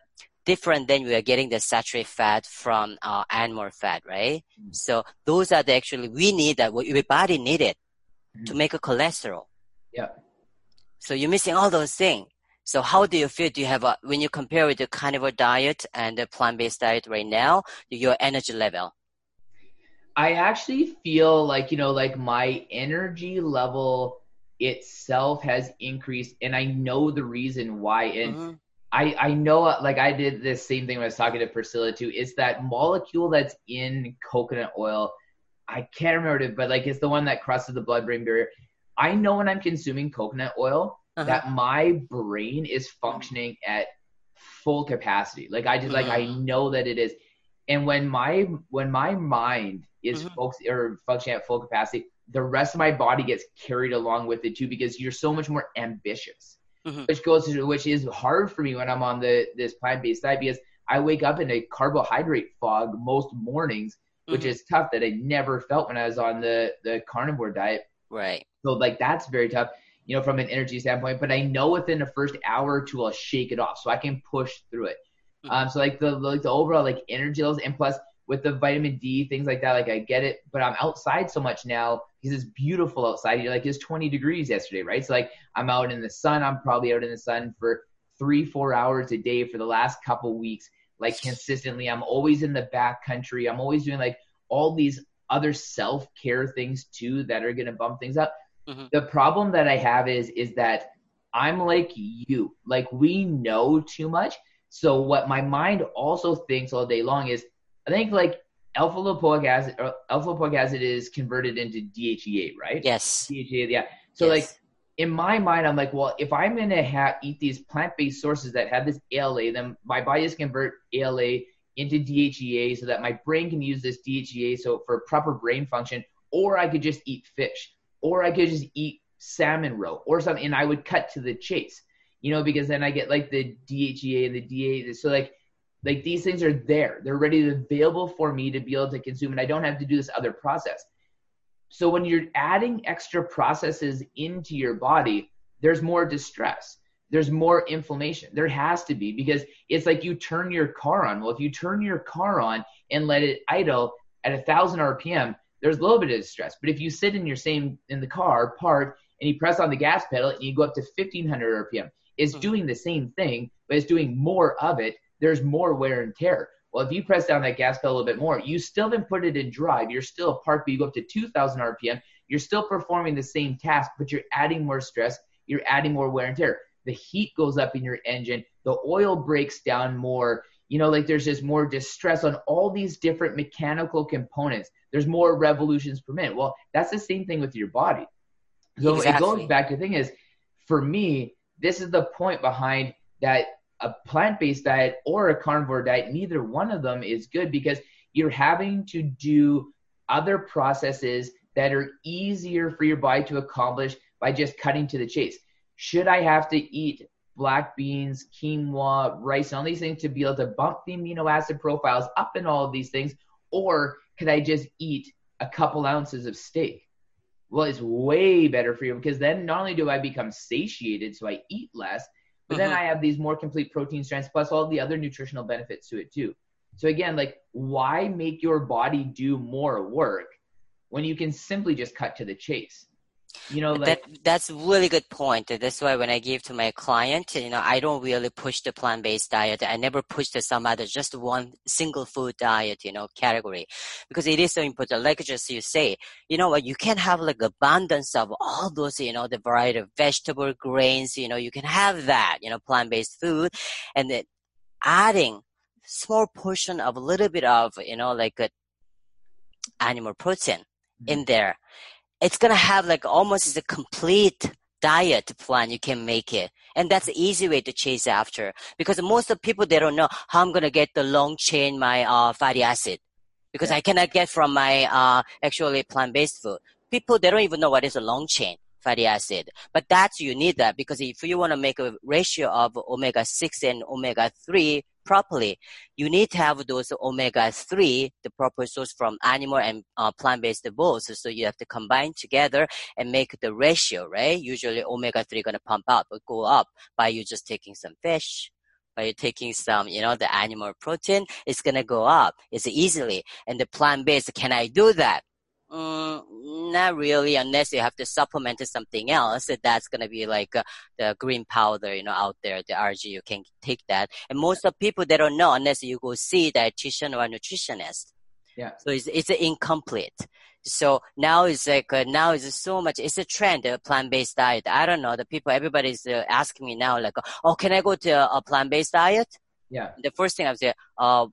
different than we are getting the saturated fat from uh, animal fat, right? Mm. So those are the actually, we need that, what your body need it to Mhm. make a cholesterol. Yeah. So you're missing all those things. So how do you feel? Do you have a, when you compare with the carnivore diet and the plant-based diet right now, your energy level? I actually feel like, you know, like my energy level itself has increased and I know the reason why. And Mhm. I, I know like I did this same thing when I was talking to Priscilla too. It's that molecule that's in coconut oil. I can't remember it, but like it's the one that crosses the blood brain barrier. I know when I'm consuming coconut oil Uh-huh. that my brain is functioning at full capacity. Like I just like I Mhm. know that it is. And when my when my mind is Mhm. focused or functioning at full capacity, the rest of my body gets carried along with it too because you're so much more ambitious. Mhm. Which goes to which is hard for me when I'm on the this plant based diet because I wake up in a carbohydrate fog most mornings, which Mhm. is tough that I never felt when I was on the the carnivore diet. Right. So like that's very tough, you know, from an energy standpoint. But I know within the first hour or two I'll shake it off, so I can push through it. Mhm. Um, so like the like the overall like energy levels, and plus with the vitamin D things like that, like I get it. But I'm outside so much now because it's beautiful outside. You're like it's 20 degrees yesterday, right? So like I'm out in the sun. I'm probably out in the sun for three four hours a day for the last couple weeks, like consistently. I'm always in the back country. I'm always doing like all these other self care things too that are gonna bump things up. Mhm. The problem that I have is is that I'm like you. Like we know too much. So what my mind also thinks all day long is I think like alpha lipoic acid or alpha lipoic acid is converted into DHEA, right? Yes. DHEA, yeah. So like in my mind, I'm like, well, if I'm gonna have eat these plant-based sources that have this ALA, then my body is convert ALA into DHEA so that my brain can use this DHEA so for proper brain function, or I could just eat fish, or I could just eat salmon roe or something, and I would cut to the chase, you know, because then I get like the DHEA and the DA. So like, like these things are there, they're ready, to available for me to be able to consume, and I don't have to do this other process. So when you're adding extra processes into your body, there's more distress. There's more inflammation. There has to be because it's like you turn your car on. Well, if you turn your car on and let it idle at a thousand RPM, there's a little bit of distress. But if you sit in your same in the car parked and you press on the gas pedal and you go up to 1500 RPM, it's Mhm. doing the same thing, but it's doing more of it. There's more wear and tear. Well, if you press down that gas pedal a little bit more, you still didn't put it in drive. You're still parked, but you go up to 2,000 RPM. You're still performing the same task, but you're adding more stress. You're adding more wear and tear. The heat goes up in your engine. The oil breaks down more. You know, like there's just more distress on all these different mechanical components. There's more revolutions per minute. Well, that's the same thing with your body. So it goes back to the thing is, for me, this is the point behind that a plant-based diet or a carnivore diet, neither one of them is good because you're having to do other processes that are easier for your body to accomplish by just cutting to the chase. Should I have to eat black beans, quinoa, rice, and all these things to be able to bump the amino acid profiles up in all of these things? Or could I just eat a couple ounces of steak? Well, it's way better for you because then not only do I become satiated, so I eat less, but then Mhm. I have these more complete protein strands plus all the other nutritional benefits to it too. So again, like why make your body do more work when you can simply just cut to the chase? You know, like that that's a really good point. That's why when I give to my client, you know, I don't really push the plant-based diet. I never push the some other just one single food diet, you know, category, because it is so important. Like just you say, you know what, you can have like abundance of all those, you know, the variety of vegetable grains. You know, you can have that, you know, plant-based food, and then adding small portion of a little bit of, you know, like a animal protein mm-hmm. in there, it's going to have like almost a complete diet plan you can make it and that's the easy way to chase after because most of people they don't know how i'm going to get the long chain my uh, fatty acid because yeah. i cannot get from my uh, actually plant-based food people they don't even know what is a long chain fatty acid. But that's you need that because if you want to make a ratio of omega six and omega three properly, you need to have those omega three, the proper source from animal and uh, plant based both. So you have to combine together and make the ratio, right? Usually omega three gonna pump up, go up by you just taking some fish by you taking some, you know, the animal protein, it's gonna go up. It's easily. And the plant based, can I do that? Mm, not really, unless you have to supplement something else. That's gonna be like uh, the green powder, you know, out there, the RG. You can take that. And most of people they don't know unless you go see dietitian or nutritionist. Yeah. So it's it's incomplete. So now it's like uh, now it's so much. It's a trend, a plant-based diet. I don't know. The people, everybody's uh, asking me now, like, oh, can I go to a plant-based diet? Yeah. The first thing I say, uh,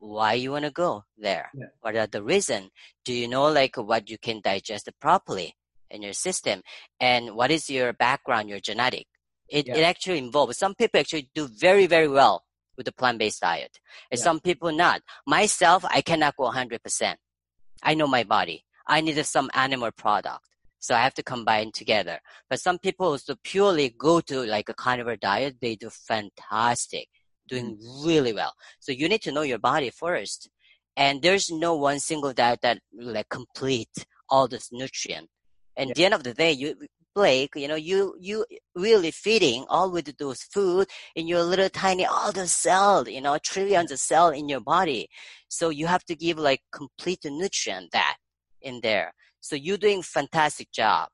why you want to go there yeah. what are the reason do you know like what you can digest properly in your system and what is your background your genetic it, yeah. it actually involves some people actually do very very well with the plant-based diet and yeah. some people not myself i cannot go 100% i know my body i need some animal product so I have to combine together. But some people also purely go to like a carnivore diet. They do fantastic doing really well. So you need to know your body first. And there's no one single diet that like complete all this nutrient. And yeah. the end of the day, you Blake, you know, you you really feeding all with those food in your little tiny all the cell, you know, trillions of cell in your body. So you have to give like complete nutrient that in there. So you're doing fantastic job.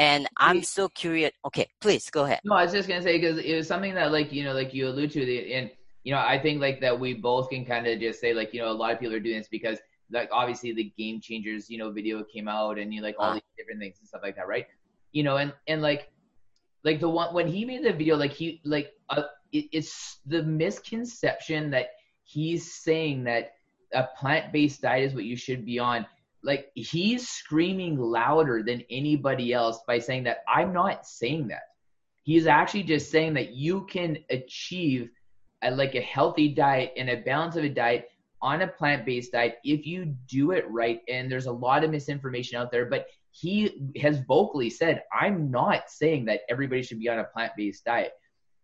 And I'm so curious. Okay, please go ahead. No, I was just gonna say because it was something that like you know like you allude to and you know I think like that we both can kind of just say like you know a lot of people are doing this because like obviously the game changers you know video came out and you know, like all uh. these different things and stuff like that right you know and and like like the one when he made the video like he like uh, it, it's the misconception that he's saying that a plant-based diet is what you should be on like he's screaming louder than anybody else by saying that I'm not saying that. He's actually just saying that you can achieve a, like a healthy diet and a balance of a diet on a plant-based diet if you do it right. And there's a lot of misinformation out there, but he has vocally said, I'm not saying that everybody should be on a plant-based diet.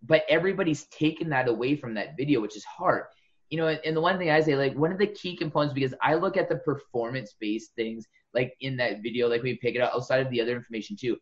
But everybody's taken that away from that video, which is hard you know, and the one thing I say, like one of the key components, because I look at the performance based things, like in that video, like we pick it up outside of the other information too.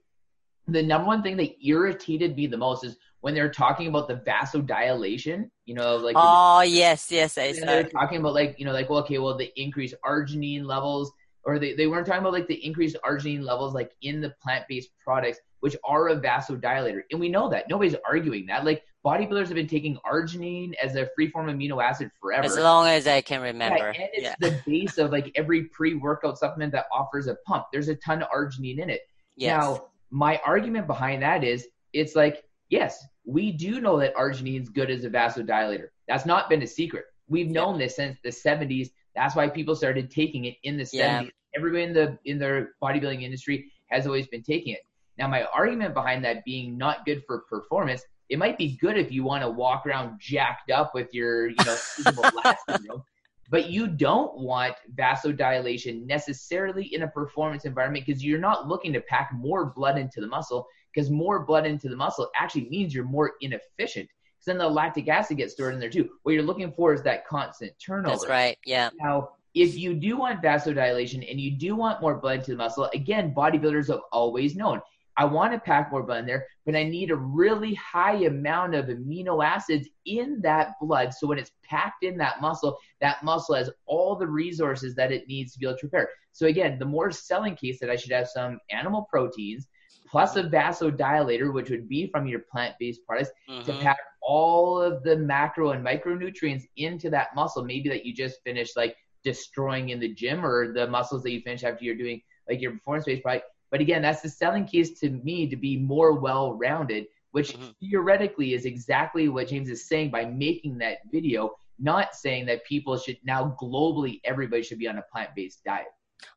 The number one thing that irritated me the most is when they're talking about the vasodilation, you know, like oh the, yes, yes, I saw. They're talking about like you know, like well, okay, well, the increased arginine levels, or they, they weren't talking about like the increased arginine levels like in the plant based products, which are a vasodilator, and we know that nobody's arguing that. Like bodybuilders have been taking arginine as a free form amino acid forever. As long as I can remember. Yeah, and it's yeah. the *laughs* base of like every pre-workout supplement that offers a pump. There's a ton of arginine in it. Yes. Now, my argument behind that is it's like, yes, we do know that arginine is good as a vasodilator. That's not been a secret. We've known yeah. this since the 70s. That's why people started taking it in the 70s. Everybody in the in the bodybuilding industry has always been taking it. Now, my argument behind that being not good for performance it might be good if you want to walk around jacked up with your, you know, syndrome, *laughs* but you don't want vasodilation necessarily in a performance environment because you're not looking to pack more blood into the muscle because more blood into the muscle actually means you're more inefficient because then the lactic acid gets stored in there too. What you're looking for is that constant turnover. That's right. Yeah. Now, if you do want vasodilation and you do want more blood to the muscle, again, bodybuilders have always known I want to pack more blood in there, but I need a really high amount of amino acids in that blood. So when it's packed in that muscle, that muscle has all the resources that it needs to be able to repair. So again, the more selling case that I should have some animal proteins plus a vasodilator, which would be from your plant-based products, mm-hmm. to pack all of the macro and micronutrients into that muscle, maybe that you just finished like destroying in the gym or the muscles that you finish after you're doing like your performance-based product but again, that's the selling case to me to be more well rounded, which mm-hmm. theoretically is exactly what James is saying by making that video not saying that people should now globally everybody should be on a plant-based diet.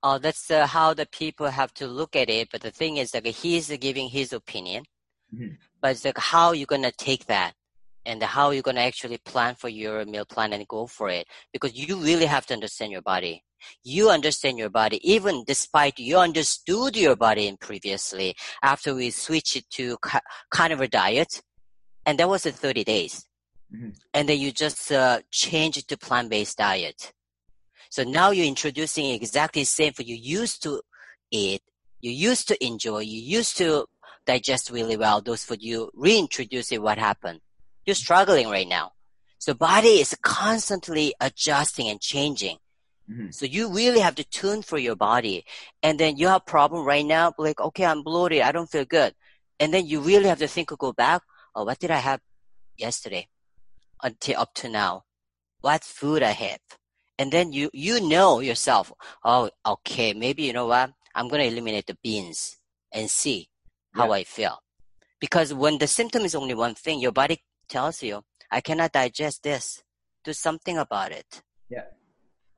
Oh, that's uh, how the people have to look at it. But the thing is, like, he's giving his opinion, mm-hmm. but it's like how you're gonna take that, and how you're gonna actually plan for your meal plan and go for it. Because you really have to understand your body. You understand your body, even despite you understood your body previously. After we switched it to carnivore diet, and that was in 30 days, mm-hmm. and then you just uh, change it to plant-based diet so now you're introducing exactly the same food you used to eat, you used to enjoy, you used to digest really well those food. You reintroduce it. What happened? You're struggling right now. So body is constantly adjusting and changing. Mm-hmm. So you really have to tune for your body. And then you have problem right now, like, okay, I'm bloated. I don't feel good. And then you really have to think go back. Oh, what did I have yesterday until up to now? What food I have? and then you you know yourself oh okay maybe you know what i'm going to eliminate the beans and see how yeah. i feel because when the symptom is only one thing your body tells you i cannot digest this do something about it yeah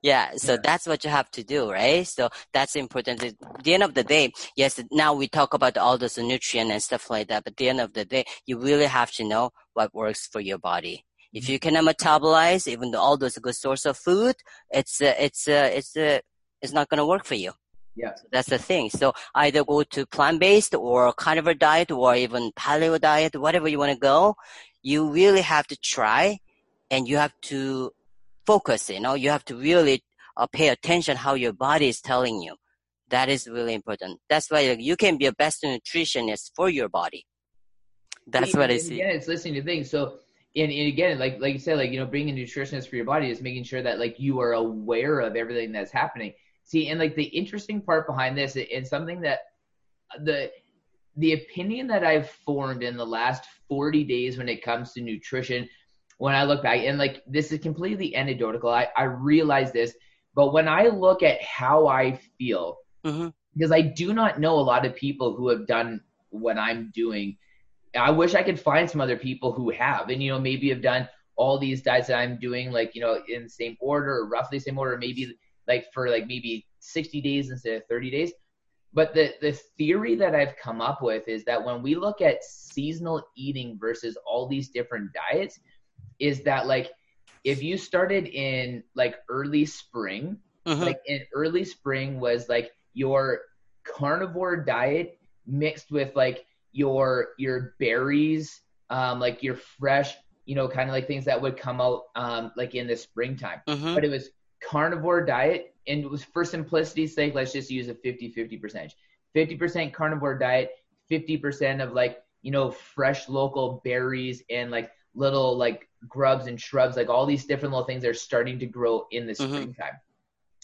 yeah, so yeah. that's what you have to do, right? So that's important. At the end of the day, yes, now we talk about all this nutrient and stuff like that, but at the end of the day, you really have to know what works for your body. If you cannot metabolize even though all those good source of food, it's uh, it's uh, it's uh, it's not gonna work for you. Yeah, so that's the thing. So either go to plant based or carnivore diet or even paleo diet, whatever you want to go. You really have to try, and you have to focus. You know, you have to really uh, pay attention how your body is telling you. That is really important. That's why you can be a best nutritionist for your body. That's what I see. Yeah, it's listening to things. So and, and again, like like you said, like you know, being a nutritionist for your body is making sure that like you are aware of everything that's happening. See, and like the interesting part behind this, and something that the the opinion that I've formed in the last 40 days when it comes to nutrition, when I look back, and like this is completely anecdotal, I, I realize this, but when I look at how I feel, mm-hmm. because I do not know a lot of people who have done what I'm doing I wish I could find some other people who have, and you know, maybe have done all these diets that I'm doing, like you know, in the same order or roughly the same order, maybe like for like maybe 60 days instead of 30 days. But the the theory that I've come up with is that when we look at seasonal eating versus all these different diets, is that like if you started in like early spring, mm-hmm. like in early spring was like your carnivore diet mixed with like your your berries, um, like your fresh, you know, kind of like things that would come out um, like in the springtime. Mm-hmm. But it was carnivore diet, and it was for simplicity's sake, let's just use a 50-50 percentage. 50% carnivore diet, 50% of like you know fresh local berries and like little like grubs and shrubs, like all these different little things that are starting to grow in the mm-hmm. springtime.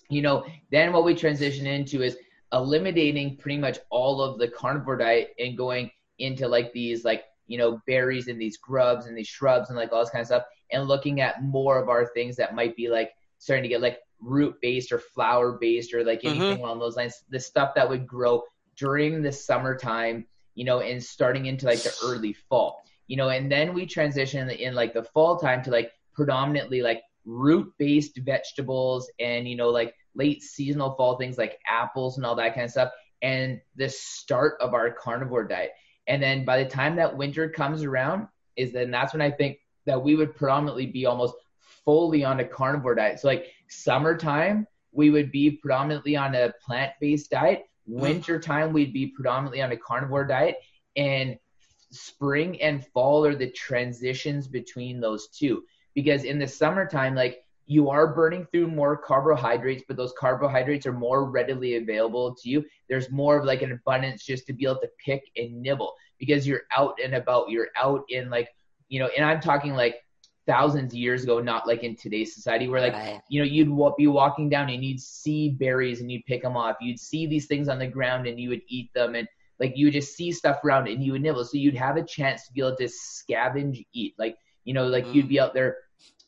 You know, then what we transition into is eliminating pretty much all of the carnivore diet and going into like these like you know berries and these grubs and these shrubs and like all this kind of stuff and looking at more of our things that might be like starting to get like root based or flower based or like anything mm-hmm. along those lines the stuff that would grow during the summertime you know and starting into like the early fall you know and then we transition in like the fall time to like predominantly like root based vegetables and you know like late seasonal fall things like apples and all that kind of stuff and the start of our carnivore diet. And then by the time that winter comes around is then that's when i think that we would predominantly be almost fully on a carnivore diet. So like summertime we would be predominantly on a plant-based diet. Mm-hmm. Wintertime we'd be predominantly on a carnivore diet. And spring and fall are the transitions between those two because in the summertime like you are burning through more carbohydrates, but those carbohydrates are more readily available to you. There's more of like an abundance just to be able to pick and nibble because you're out and about. You're out in like, you know, and I'm talking like thousands of years ago, not like in today's society where like, right. you know, you'd be walking down and you'd see berries and you'd pick them off. You'd see these things on the ground and you would eat them. And like, you would just see stuff around and you would nibble. So you'd have a chance to be able to scavenge eat. Like, you know, like mm. you'd be out there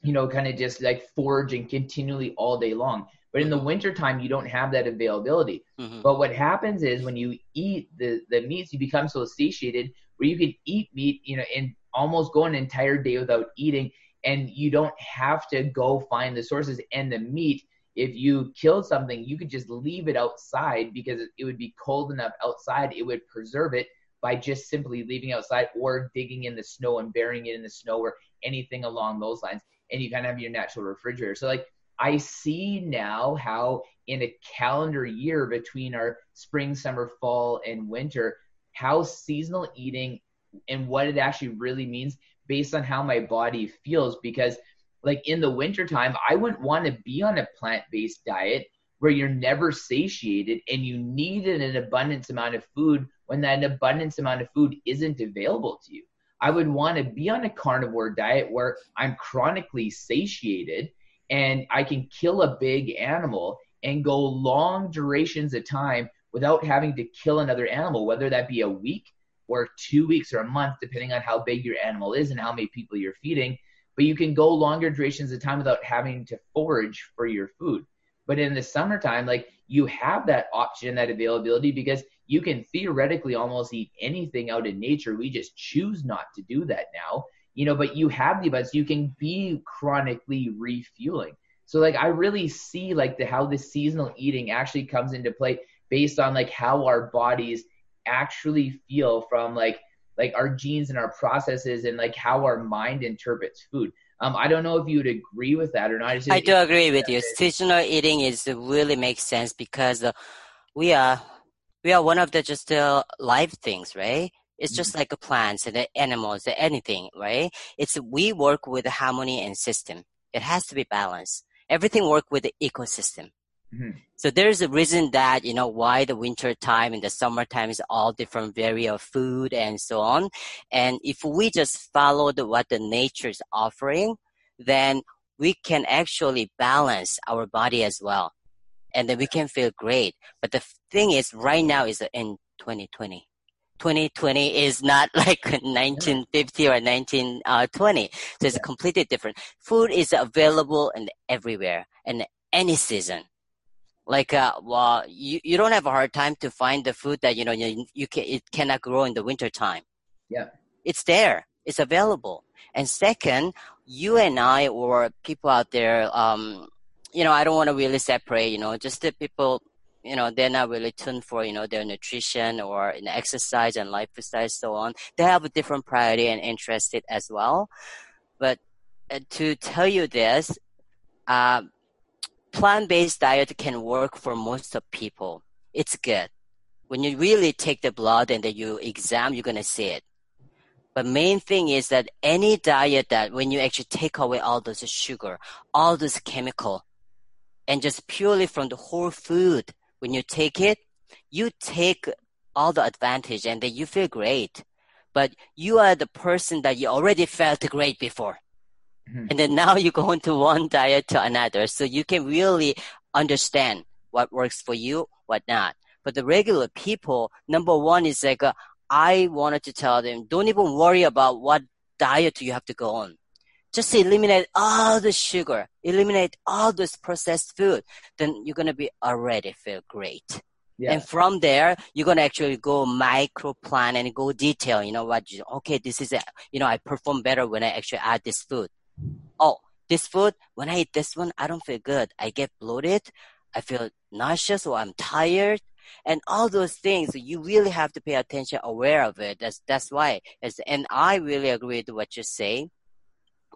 you know, kind of just like foraging continually all day long. But in the mm-hmm. wintertime, you don't have that availability. Mm-hmm. But what happens is when you eat the, the meats, you become so satiated where you can eat meat, you know, and almost go an entire day without eating. and you don't have to go find the sources and the meat if you killed something you could just leave it outside because it would be cold enough outside it would preserve it by just simply leaving outside or digging in the snow and burying it in the snow or anything along those lines. And you kind of have your natural refrigerator. So like i see now how in a calendar year between our spring summer fall and winter how seasonal eating and what it actually really means based on how my body feels because like in the wintertime i wouldn't want to be on a plant-based diet where you're never satiated and you need an abundance amount of food when that abundance amount of food isn't available to you i would want to be on a carnivore diet where i'm chronically satiated and i can kill a big animal and go long durations of time without having to kill another animal whether that be a week or two weeks or a month, depending on how big your animal is and how many people you're feeding. But you can go longer durations of time without having to forage for your food. But in the summertime, like you have that option, that availability, because you can theoretically almost eat anything out in nature. We just choose not to do that now, you know, but you have the abundance. You can be chronically refueling. So like I really see like the how the seasonal eating actually comes into play based on like how our bodies actually feel from like like our genes and our processes and like how our mind interprets food. Um, I don't know if you would agree with that or not. Just, I do agree with you. Seasonal eating is really makes sense because uh, we are we are one of the just uh, live things, right? It's just mm-hmm. like the plants and the animals, anything, right? It's we work with the harmony and system. It has to be balanced. Everything work with the ecosystem. Mm-hmm. So there's a reason that, you know, why the winter time and the summertime is all different variety of food and so on. And if we just follow the, what the nature is offering, then we can actually balance our body as well. And then we can feel great. But the thing is right now is in 2020. 2020 is not *laughs* like *laughs* 1950 or 1920. So it's completely different. Food is available and everywhere and any season like uh, well, you, you don't have a hard time to find the food that you know you, you can it cannot grow in the winter time yeah. It's there. It's available. And second you and i or people out there um you know i don't want to really separate you know just the people you know they're not really tuned for you know their nutrition or in exercise and lifestyle so on. They have a different priority and interested as well. But uh, to tell you this uh, plant-based diet can work for most of people. It's good. When you really take the blood and then you exam, you're gonna see it. But main thing is that any diet that when you actually take away all those sugar, all those chemical, and just purely from the whole food, when you take it, you take all the advantage and then you feel great. But you are the person that you already felt great before. Mm-hmm. And then now you go into one diet to another. So you can really understand what works for you, what not. But the regular people, number one is like, uh, I wanted to tell them, don't even worry about what diet you have to go on. Just eliminate all the sugar, eliminate all this processed food. Then you're going to be already feel great. Yeah. And from there, you're going to actually go micro plan and go detail, you know, what you, okay, this is it. You know, I perform better when I actually add this food oh, this food, when I eat this one, I don't feel good. I get bloated. I feel nauseous or I'm tired. And all those things, you really have to pay attention, aware of it. That's, that's why. It's, and I really agree with what you say.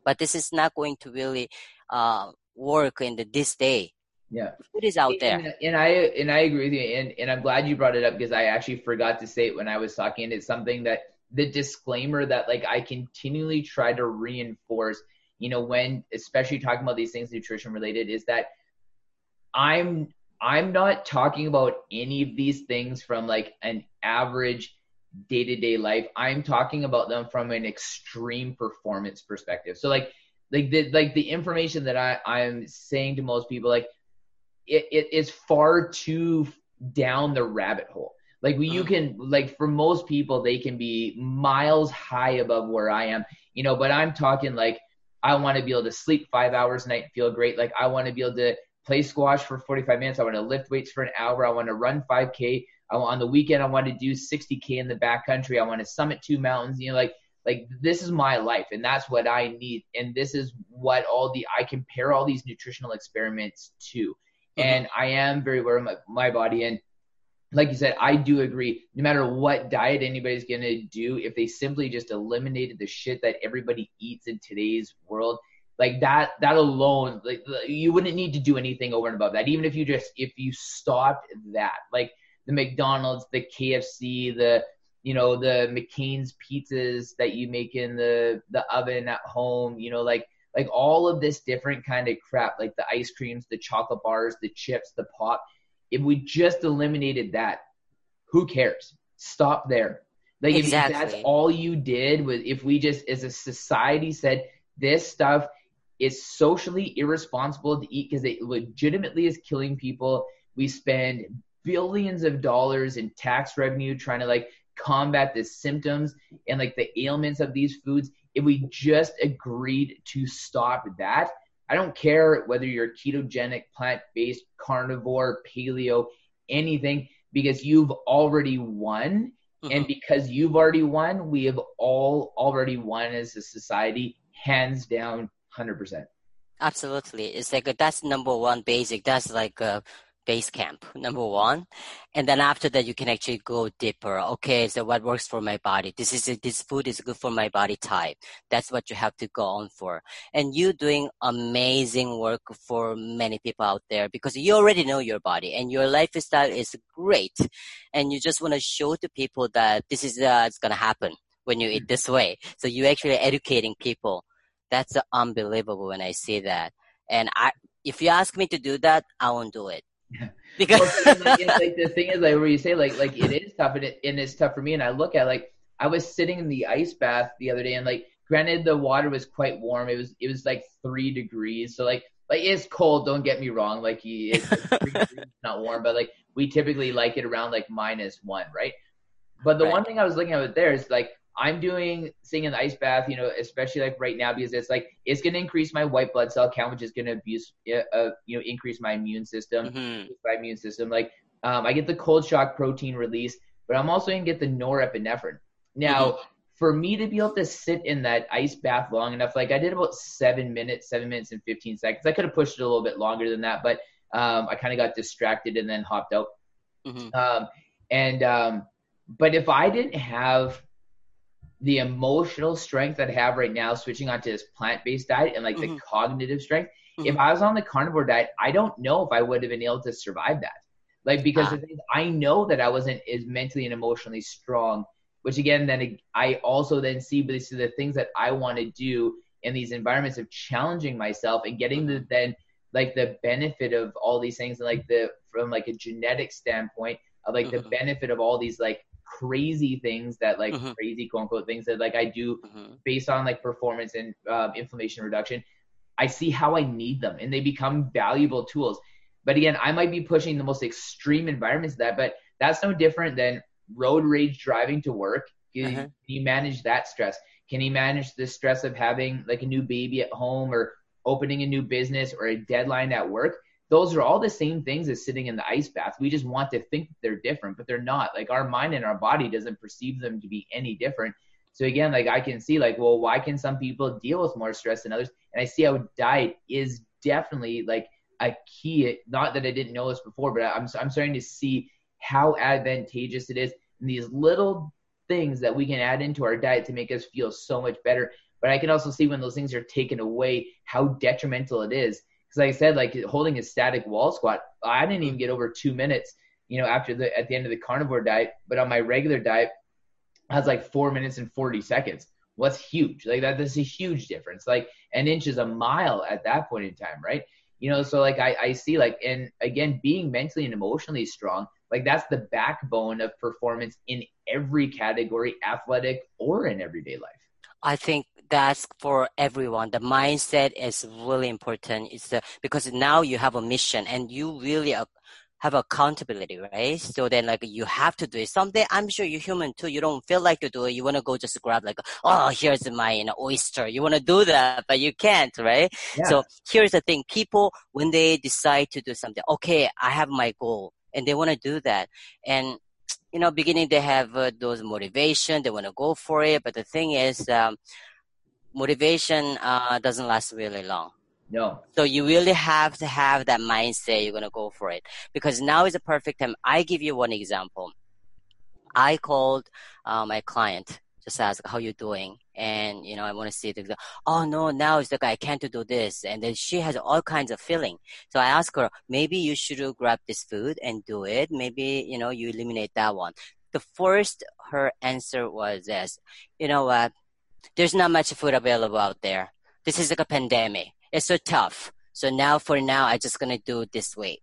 But this is not going to really uh, work in the, this day. Yeah. Food is out there. And, and, I and I agree with you. And, and I'm glad you brought it up because I actually forgot to say it when I was talking. It's something that the disclaimer that like I continually try to reinforce you know, when especially talking about these things nutrition related, is that I'm I'm not talking about any of these things from like an average day to day life. I'm talking about them from an extreme performance perspective. So like like the like the information that I, I'm saying to most people, like it, it is far too down the rabbit hole. Like you uh-huh. can like for most people they can be miles high above where I am, you know, but I'm talking like I want to be able to sleep five hours a night and feel great. Like I want to be able to play squash for 45 minutes. I want to lift weights for an hour. I want to run 5K. I want, on the weekend, I want to do 60K in the backcountry. I want to summit two mountains. You know, like like this is my life and that's what I need and this is what all the I compare all these nutritional experiments to. Mm-hmm. And I am very aware of my, my body and like you said, I do agree. No matter what diet anybody's gonna do, if they simply just eliminated the shit that everybody eats in today's world, like that, that alone, like you wouldn't need to do anything over and above that. Even if you just, if you stopped that, like the McDonald's, the KFC, the you know the McCain's pizzas that you make in the the oven at home, you know, like like all of this different kind of crap, like the ice creams, the chocolate bars, the chips, the pop. If we just eliminated that, who cares? Stop there. Like exactly. if that's all you did was if we just as a society said this stuff is socially irresponsible to eat because it legitimately is killing people. We spend billions of dollars in tax revenue trying to like combat the symptoms and like the ailments of these foods if we just agreed to stop that i don't care whether you're ketogenic plant-based carnivore paleo anything because you've already won. Mm-hmm. and because you've already won we have all already won as a society hands down 100% absolutely. It's like that's number one basic. That's like a base camp, number one. And then after that, you can actually go deeper. Okay, so what works for my body? This is, this food is good for my body type. That's what you have to go on for. And you're doing amazing work for many people out there because you already know your body and your lifestyle is great. And you just want to show to people that this is, uh, it's going to happen when you eat this way. So you're actually educating people. That's unbelievable when I see that. And I, if you ask me to do that, I won't do it *laughs* because well, like, like, the thing is like where you say like like it is tough and, it, and it's tough for me and I look at like I was sitting in the ice bath the other day and like granted the water was quite warm it was it was like three degrees so like like it's cold don't get me wrong like it's, *laughs* it's not warm but like we typically like it around like minus one right but the right. one thing I was looking at there is like I'm doing sitting in the ice bath, you know, especially like right now because it's like it's going to increase my white blood cell count, which is going to abuse, uh, you know, increase my immune system, mm-hmm. my immune system. Like, um, I get the cold shock protein release, but I'm also going to get the norepinephrine. Now, mm-hmm. for me to be able to sit in that ice bath long enough, like I did about seven minutes, seven minutes and 15 seconds. I could have pushed it a little bit longer than that, but um, I kind of got distracted and then hopped out. Mm-hmm. Um, and um, but if I didn't have the emotional strength that I have right now, switching onto this plant based diet and like mm-hmm. the cognitive strength. Mm-hmm. If I was on the carnivore diet, I don't know if I would have been able to survive that. Like because ah. I know that I wasn't as mentally and emotionally strong, which again, then I also then see these are the things that I want to do in these environments of challenging myself and getting the then like the benefit of all these things and like the from like a genetic standpoint of like mm-hmm. the benefit of all these like crazy things that like mm-hmm. crazy quote unquote things that like I do mm-hmm. based on like performance and uh, inflammation reduction. I see how I need them and they become valuable tools. But again, I might be pushing the most extreme environments that, but that's no different than road rage driving to work. Can, uh-huh. can you manage that stress? Can you manage the stress of having like a new baby at home or opening a new business or a deadline at work? Those are all the same things as sitting in the ice bath. We just want to think they're different, but they're not. Like our mind and our body doesn't perceive them to be any different. So again, like I can see like, well, why can some people deal with more stress than others? And I see how diet is definitely like a key. Not that I didn't know this before, but I'm I'm starting to see how advantageous it is and these little things that we can add into our diet to make us feel so much better. But I can also see when those things are taken away, how detrimental it is because like I said, like holding a static wall squat, I didn't even get over two minutes, you know, after the at the end of the carnivore diet. But on my regular diet, I was like four minutes and forty seconds. What's huge? Like that, that's a huge difference. Like an inch is a mile at that point in time, right? You know, so like I, I see like and again being mentally and emotionally strong, like that's the backbone of performance in every category, athletic or in everyday life. I think that's for everyone. The mindset is really important. It's the, because now you have a mission and you really have accountability, right? So then like you have to do it. Someday I'm sure you're human too. You don't feel like to do it. You want to go just grab like, oh, here's my you know, oyster. You want to do that, but you can't, right? Yeah. So here's the thing. People, when they decide to do something, okay, I have my goal and they want to do that. And you know, beginning they have uh, those motivation, they want to go for it. But the thing is, um, motivation uh, doesn't last really long. No. So you really have to have that mindset. You're gonna go for it because now is the perfect time. I give you one example. I called uh, my client just ask how you doing and you know i want to see the oh no now it's the guy I can't do this and then she has all kinds of feeling so i ask her maybe you should grab this food and do it maybe you know you eliminate that one the first her answer was this you know what there's not much food available out there this is like a pandemic it's so tough so now for now i just gonna do it this way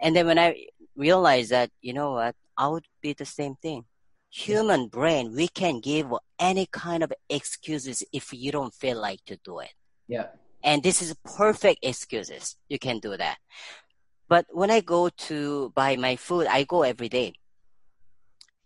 and then when i realized that you know what i would be the same thing human brain, we can give any kind of excuses if you don't feel like to do it. Yeah. And this is perfect excuses. You can do that. But when I go to buy my food, I go every day.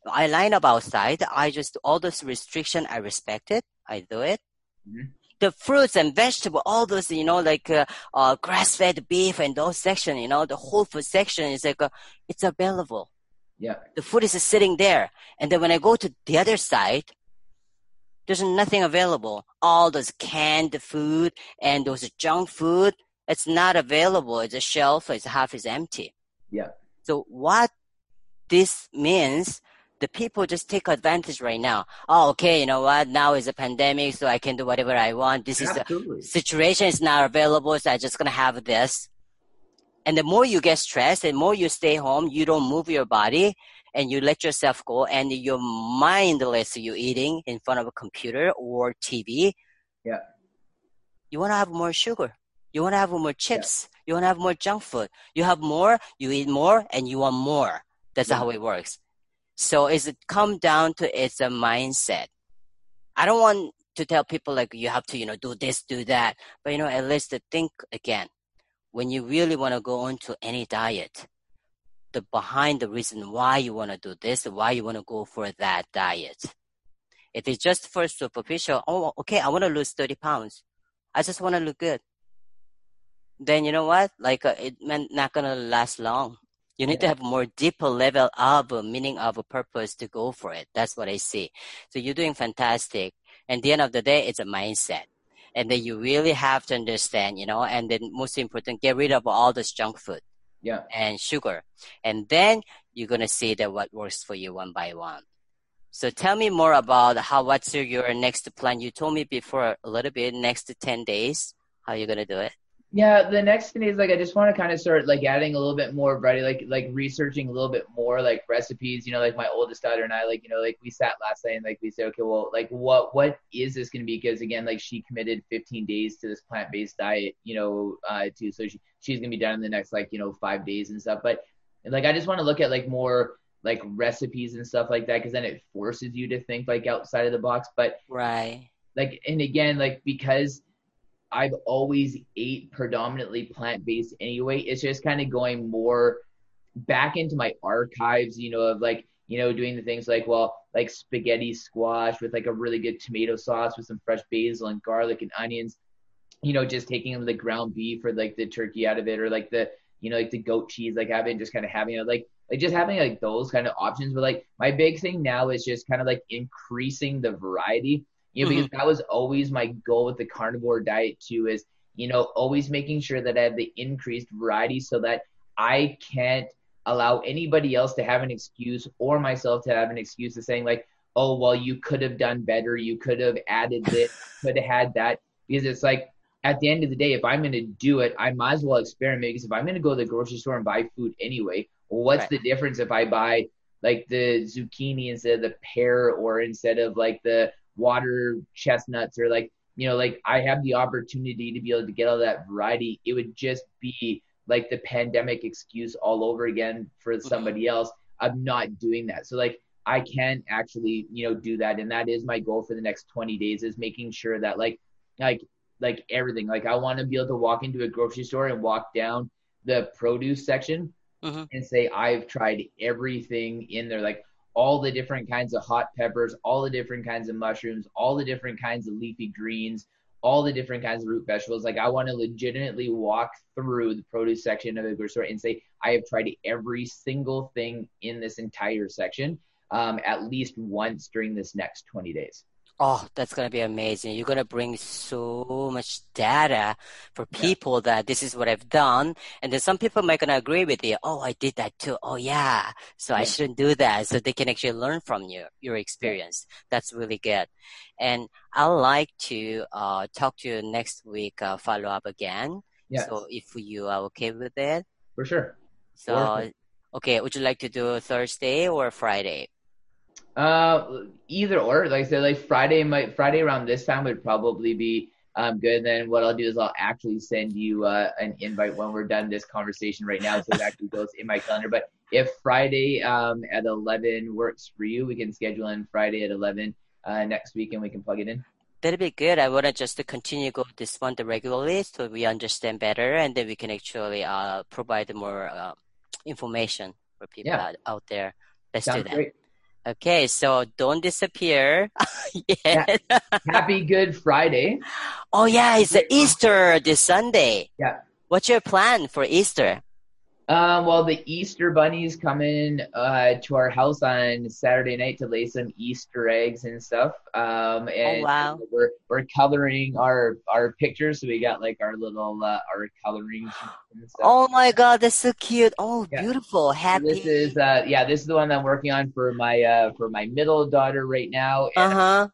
I line up outside. I just all those restriction I respect it. I do it. Mm-hmm. The fruits and vegetable, all those you know, like uh, uh, grass-fed beef and those section, you know, the whole food section is like uh, it's available. Yeah. The food is sitting there. And then when I go to the other side, there's nothing available. All those canned food and those junk food, it's not available. It's a shelf, it's half is empty. Yeah. So what this means, the people just take advantage right now. Oh, okay, you know what? Now is a pandemic, so I can do whatever I want. This Absolutely. is the situation is not available, so I'm just gonna have this. And the more you get stressed, the more you stay home, you don't move your body and you let yourself go and you're mindless, You're eating in front of a computer or TV. Yeah. You want to have more sugar. You want to have more chips. Yeah. You want to have more junk food. You have more, you eat more, and you want more. That's yeah. how it works. So it's come down to it's a mindset. I don't want to tell people like you have to, you know, do this, do that, but you know, at least to think again when you really want to go into any diet, the behind the reason why you want to do this, why you want to go for that diet. If it's just for superficial, oh, okay, I want to lose 30 pounds. I just want to look good. Then you know what? Like uh, it not gonna last long. You need to have more deeper level of uh, meaning of a purpose to go for it. That's what I see. So you're doing fantastic. And the end of the day, it's a mindset and then you really have to understand, you know, and then most important, get rid of all this junk food. Yeah. And sugar. And then you're going to see that what works for you one by one. So tell me more about how, what's your, your next plan? You told me before a little bit, next 10 days, how you're going to do it yeah the next thing is like i just want to kind of start like adding a little bit more variety like like researching a little bit more like recipes you know like my oldest daughter and i like you know like we sat last night and like we said okay well like what what is this going to be? Because again like she committed 15 days to this plant-based diet you know uh too so she, she's going to be done in the next like you know five days and stuff but like i just want to look at like more like recipes and stuff like that because then it forces you to think like outside of the box but right. Like and again like because I've always ate predominantly plant based anyway. It's just kind of going more back into my archives, you know, of like, you know, doing the things like, well, like spaghetti squash with like a really good tomato sauce with some fresh basil and garlic and onions, you know, just taking the ground beef or like the turkey out of it or like the, you know, like the goat cheese, like having just kind of having it like, like just having like those kind of options. But like my big thing now is just kind of like increasing the variety you know, mm-hmm. because that was always my goal with the carnivore diet too, is, you know, always making sure that I have the increased variety so that I can't allow anybody else to have an excuse or myself to have an excuse of saying like, oh, well, you could have done better. You could have added this, *laughs* could have had that. Because it's like, at the end of the day, if I'm going to do it, I might as well experiment because if I'm going to go to the grocery store and buy food anyway, what's right. the difference if I buy like the zucchini instead of the pear or instead of like the water chestnuts or like you know like i have the opportunity to be able to get all that variety. It would just be like the pandemic excuse all over again for somebody else of not doing that. So like i can actually you know do that. And that is my goal for the next 20 days is making sure that like like like everything. Like i want to be able to walk into a grocery store and walk down the produce section mm-hmm. and say i've tried everything in there. Like all the different kinds of hot peppers, all the different kinds of mushrooms, all the different kinds of leafy greens, all the different kinds of root vegetables. Like I want to legitimately walk through the produce section of the grocery store and say I have tried every single thing in this entire section. um, at least once during this next 20 days. Oh, that's gonna be amazing. You're gonna bring so much data for people yeah. that this is what I've done. And then some people might gonna agree with you. Oh, I did that too. Oh yeah. So yeah. I shouldn't do that. So they can actually learn from you, your experience. Yeah. That's really good. And I'd like to, uh, talk to you next week, uh, follow up again. Yeah. So if you are okay with it. For sure. So, okay. Would you like to do Thursday or Friday? Uh, either or. Like I said, like Friday might Friday around this time would probably be um good. Then what I'll do is I'll actually send you uh, an invite when we're done this conversation right now, so it actually goes in my calendar. But if Friday um at eleven works for you, we can schedule in Friday at eleven uh, next week, and we can plug it in. That'd be good. I want to just to continue go this one regularly so we understand better, and then we can actually uh provide more uh, information for people yeah. out, out there. Let's Sounds do that. Great. Okay, so don't disappear. *laughs* yeah. Happy Good Friday. Oh yeah, it's Easter this Sunday. Yeah. What's your plan for Easter? Um, well, the Easter bunnies come in uh, to our house on Saturday night to lay some Easter eggs and stuff. Um, oh, and oh, wow. we're we're coloring our our pictures, so we got like our little uh, our coloring. Oh my God, that's so cute! Oh, yeah. beautiful, happy. So this is uh, yeah, this is the one I'm working on for my uh, for my middle daughter right now. Uh huh.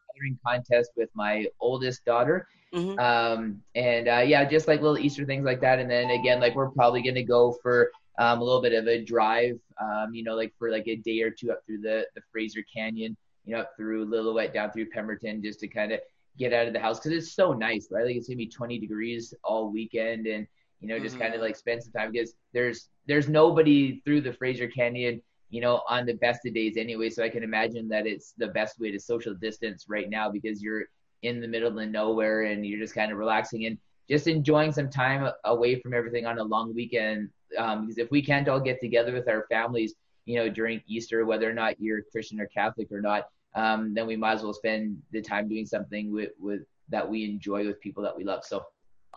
Contest with my oldest daughter. Mm-hmm. Um, and uh, yeah, just like little Easter things like that. And then again, like we're probably gonna go for um, a little bit of a drive, um, you know, like for like a day or two up through the, the Fraser Canyon, you know, up through Lillooet, down through Pemberton, just to kind of get out of the house because it's so nice, right? Like it's gonna be 20 degrees all weekend, and you know, just mm-hmm. kind of like spend some time because there's there's nobody through the Fraser Canyon, you know, on the best of days anyway. So I can imagine that it's the best way to social distance right now because you're in the middle of nowhere and you're just kind of relaxing and just enjoying some time away from everything on a long weekend um, because if we can't all get together with our families, you know, during Easter, whether or not you're Christian or Catholic or not, um, then we might as well spend the time doing something with, with that we enjoy with people that we love. So.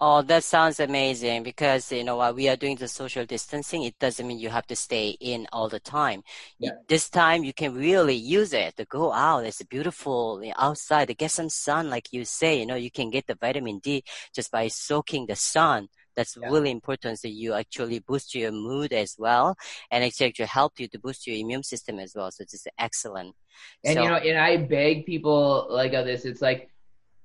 Oh, that sounds amazing because you know while we are doing the social distancing, it doesn't mean you have to stay in all the time. Yeah. This time you can really use it to go out. It's beautiful outside to get some sun, like you say. You know, you can get the vitamin D just by soaking the sun that's yeah. really important. So you actually boost your mood as well, and it actually help you to boost your immune system as well. So it's excellent. And so, you know, and I beg people like of this. It's like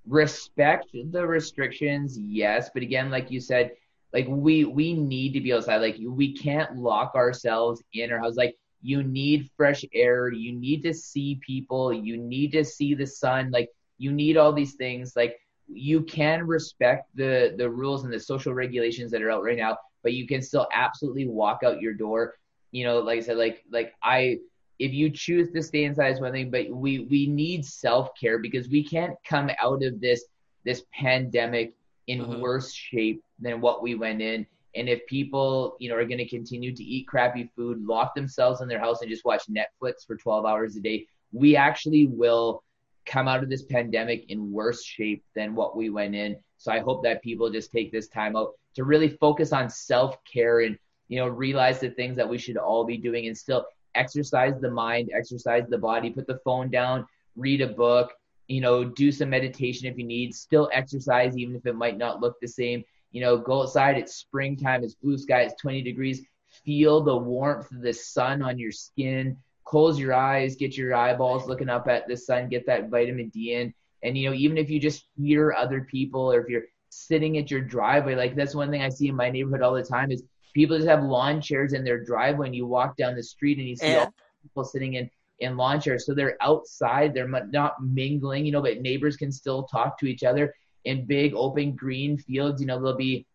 respect the restrictions, yes, but again, like you said, like we we need to be outside. Like we can't lock ourselves in our house. Like you need fresh air. You need to see people. You need to see the sun. Like you need all these things. Like you can respect the the rules and the social regulations that are out right now, but you can still absolutely walk out your door. You know, like I said, like like I if you choose to stay inside is one thing, but we we need self care because we can't come out of this this pandemic in mm-hmm. worse shape than what we went in. And if people, you know, are going to continue to eat crappy food, lock themselves in their house and just watch Netflix for 12 hours a day, we actually will come out of this pandemic in worse shape than what we went in. So I hope that people just take this time out to really focus on self care and, you know, realize the things that we should all be doing and still exercise the mind, exercise the body, put the phone down, read a book, you know, do some meditation if you need, still exercise even if it might not look the same. You know, go outside, it's springtime, it's blue sky, it's 20 degrees. Feel the warmth of the sun on your skin close your eyes, get your eyeballs looking up at the sun, get that vitamin D in. And you know, even if you just hear other people or if you're sitting at your driveway, like that's one thing I see in my neighborhood all the time is people just have lawn chairs in their driveway and you walk down the street and you see yeah. all people sitting in in lawn chairs. So they're outside, they're not mingling, you know, but neighbors can still talk to each other in big open green fields. You know, there'll be,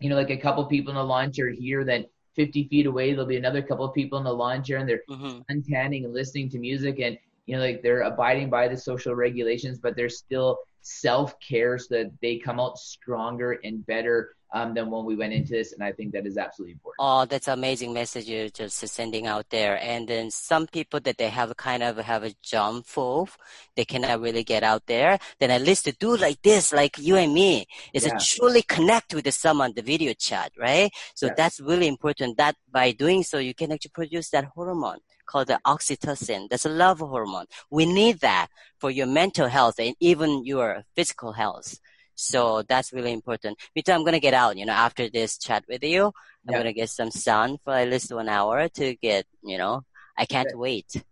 you know, like a couple people in a lawn chair here, then 50 feet away, there'll be another couple of people in the lawn chair and they're mm-hmm. untanning and listening to music and, you know, like they're abiding by the social regulations, but they're still self care so that they come out stronger and better um, than when we went into this. And I think that is absolutely important. Oh, that's amazing message you're just sending out there. And then some people that they have kind of have a jump off, they cannot really get out there. Then at least to do like this, like you and me, is yeah. to truly connect with someone, the video chat, right? So yeah. that's really important that by doing so, you can actually produce that hormone called the oxytocin. That's a love hormone. We need that for your mental health and even your physical health. So that's really important. Me too, I'm gonna get out, you know, after this chat with you. I'm yeah. gonna get some sun for at least one hour to get, you know, I can't yeah. wait.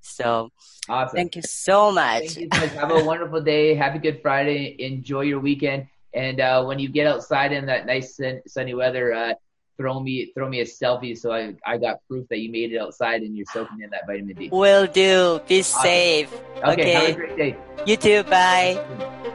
So awesome. thank you so much. You Have a wonderful day. Happy Good Friday. Enjoy your weekend. And uh, when you get outside in that nice sunny weather, uh, throw me throw me a selfie so I, I got proof that you made it outside and you're soaking in that vitamin D. Will do. Be awesome. safe. Okay, okay, have a great day. You too. Bye.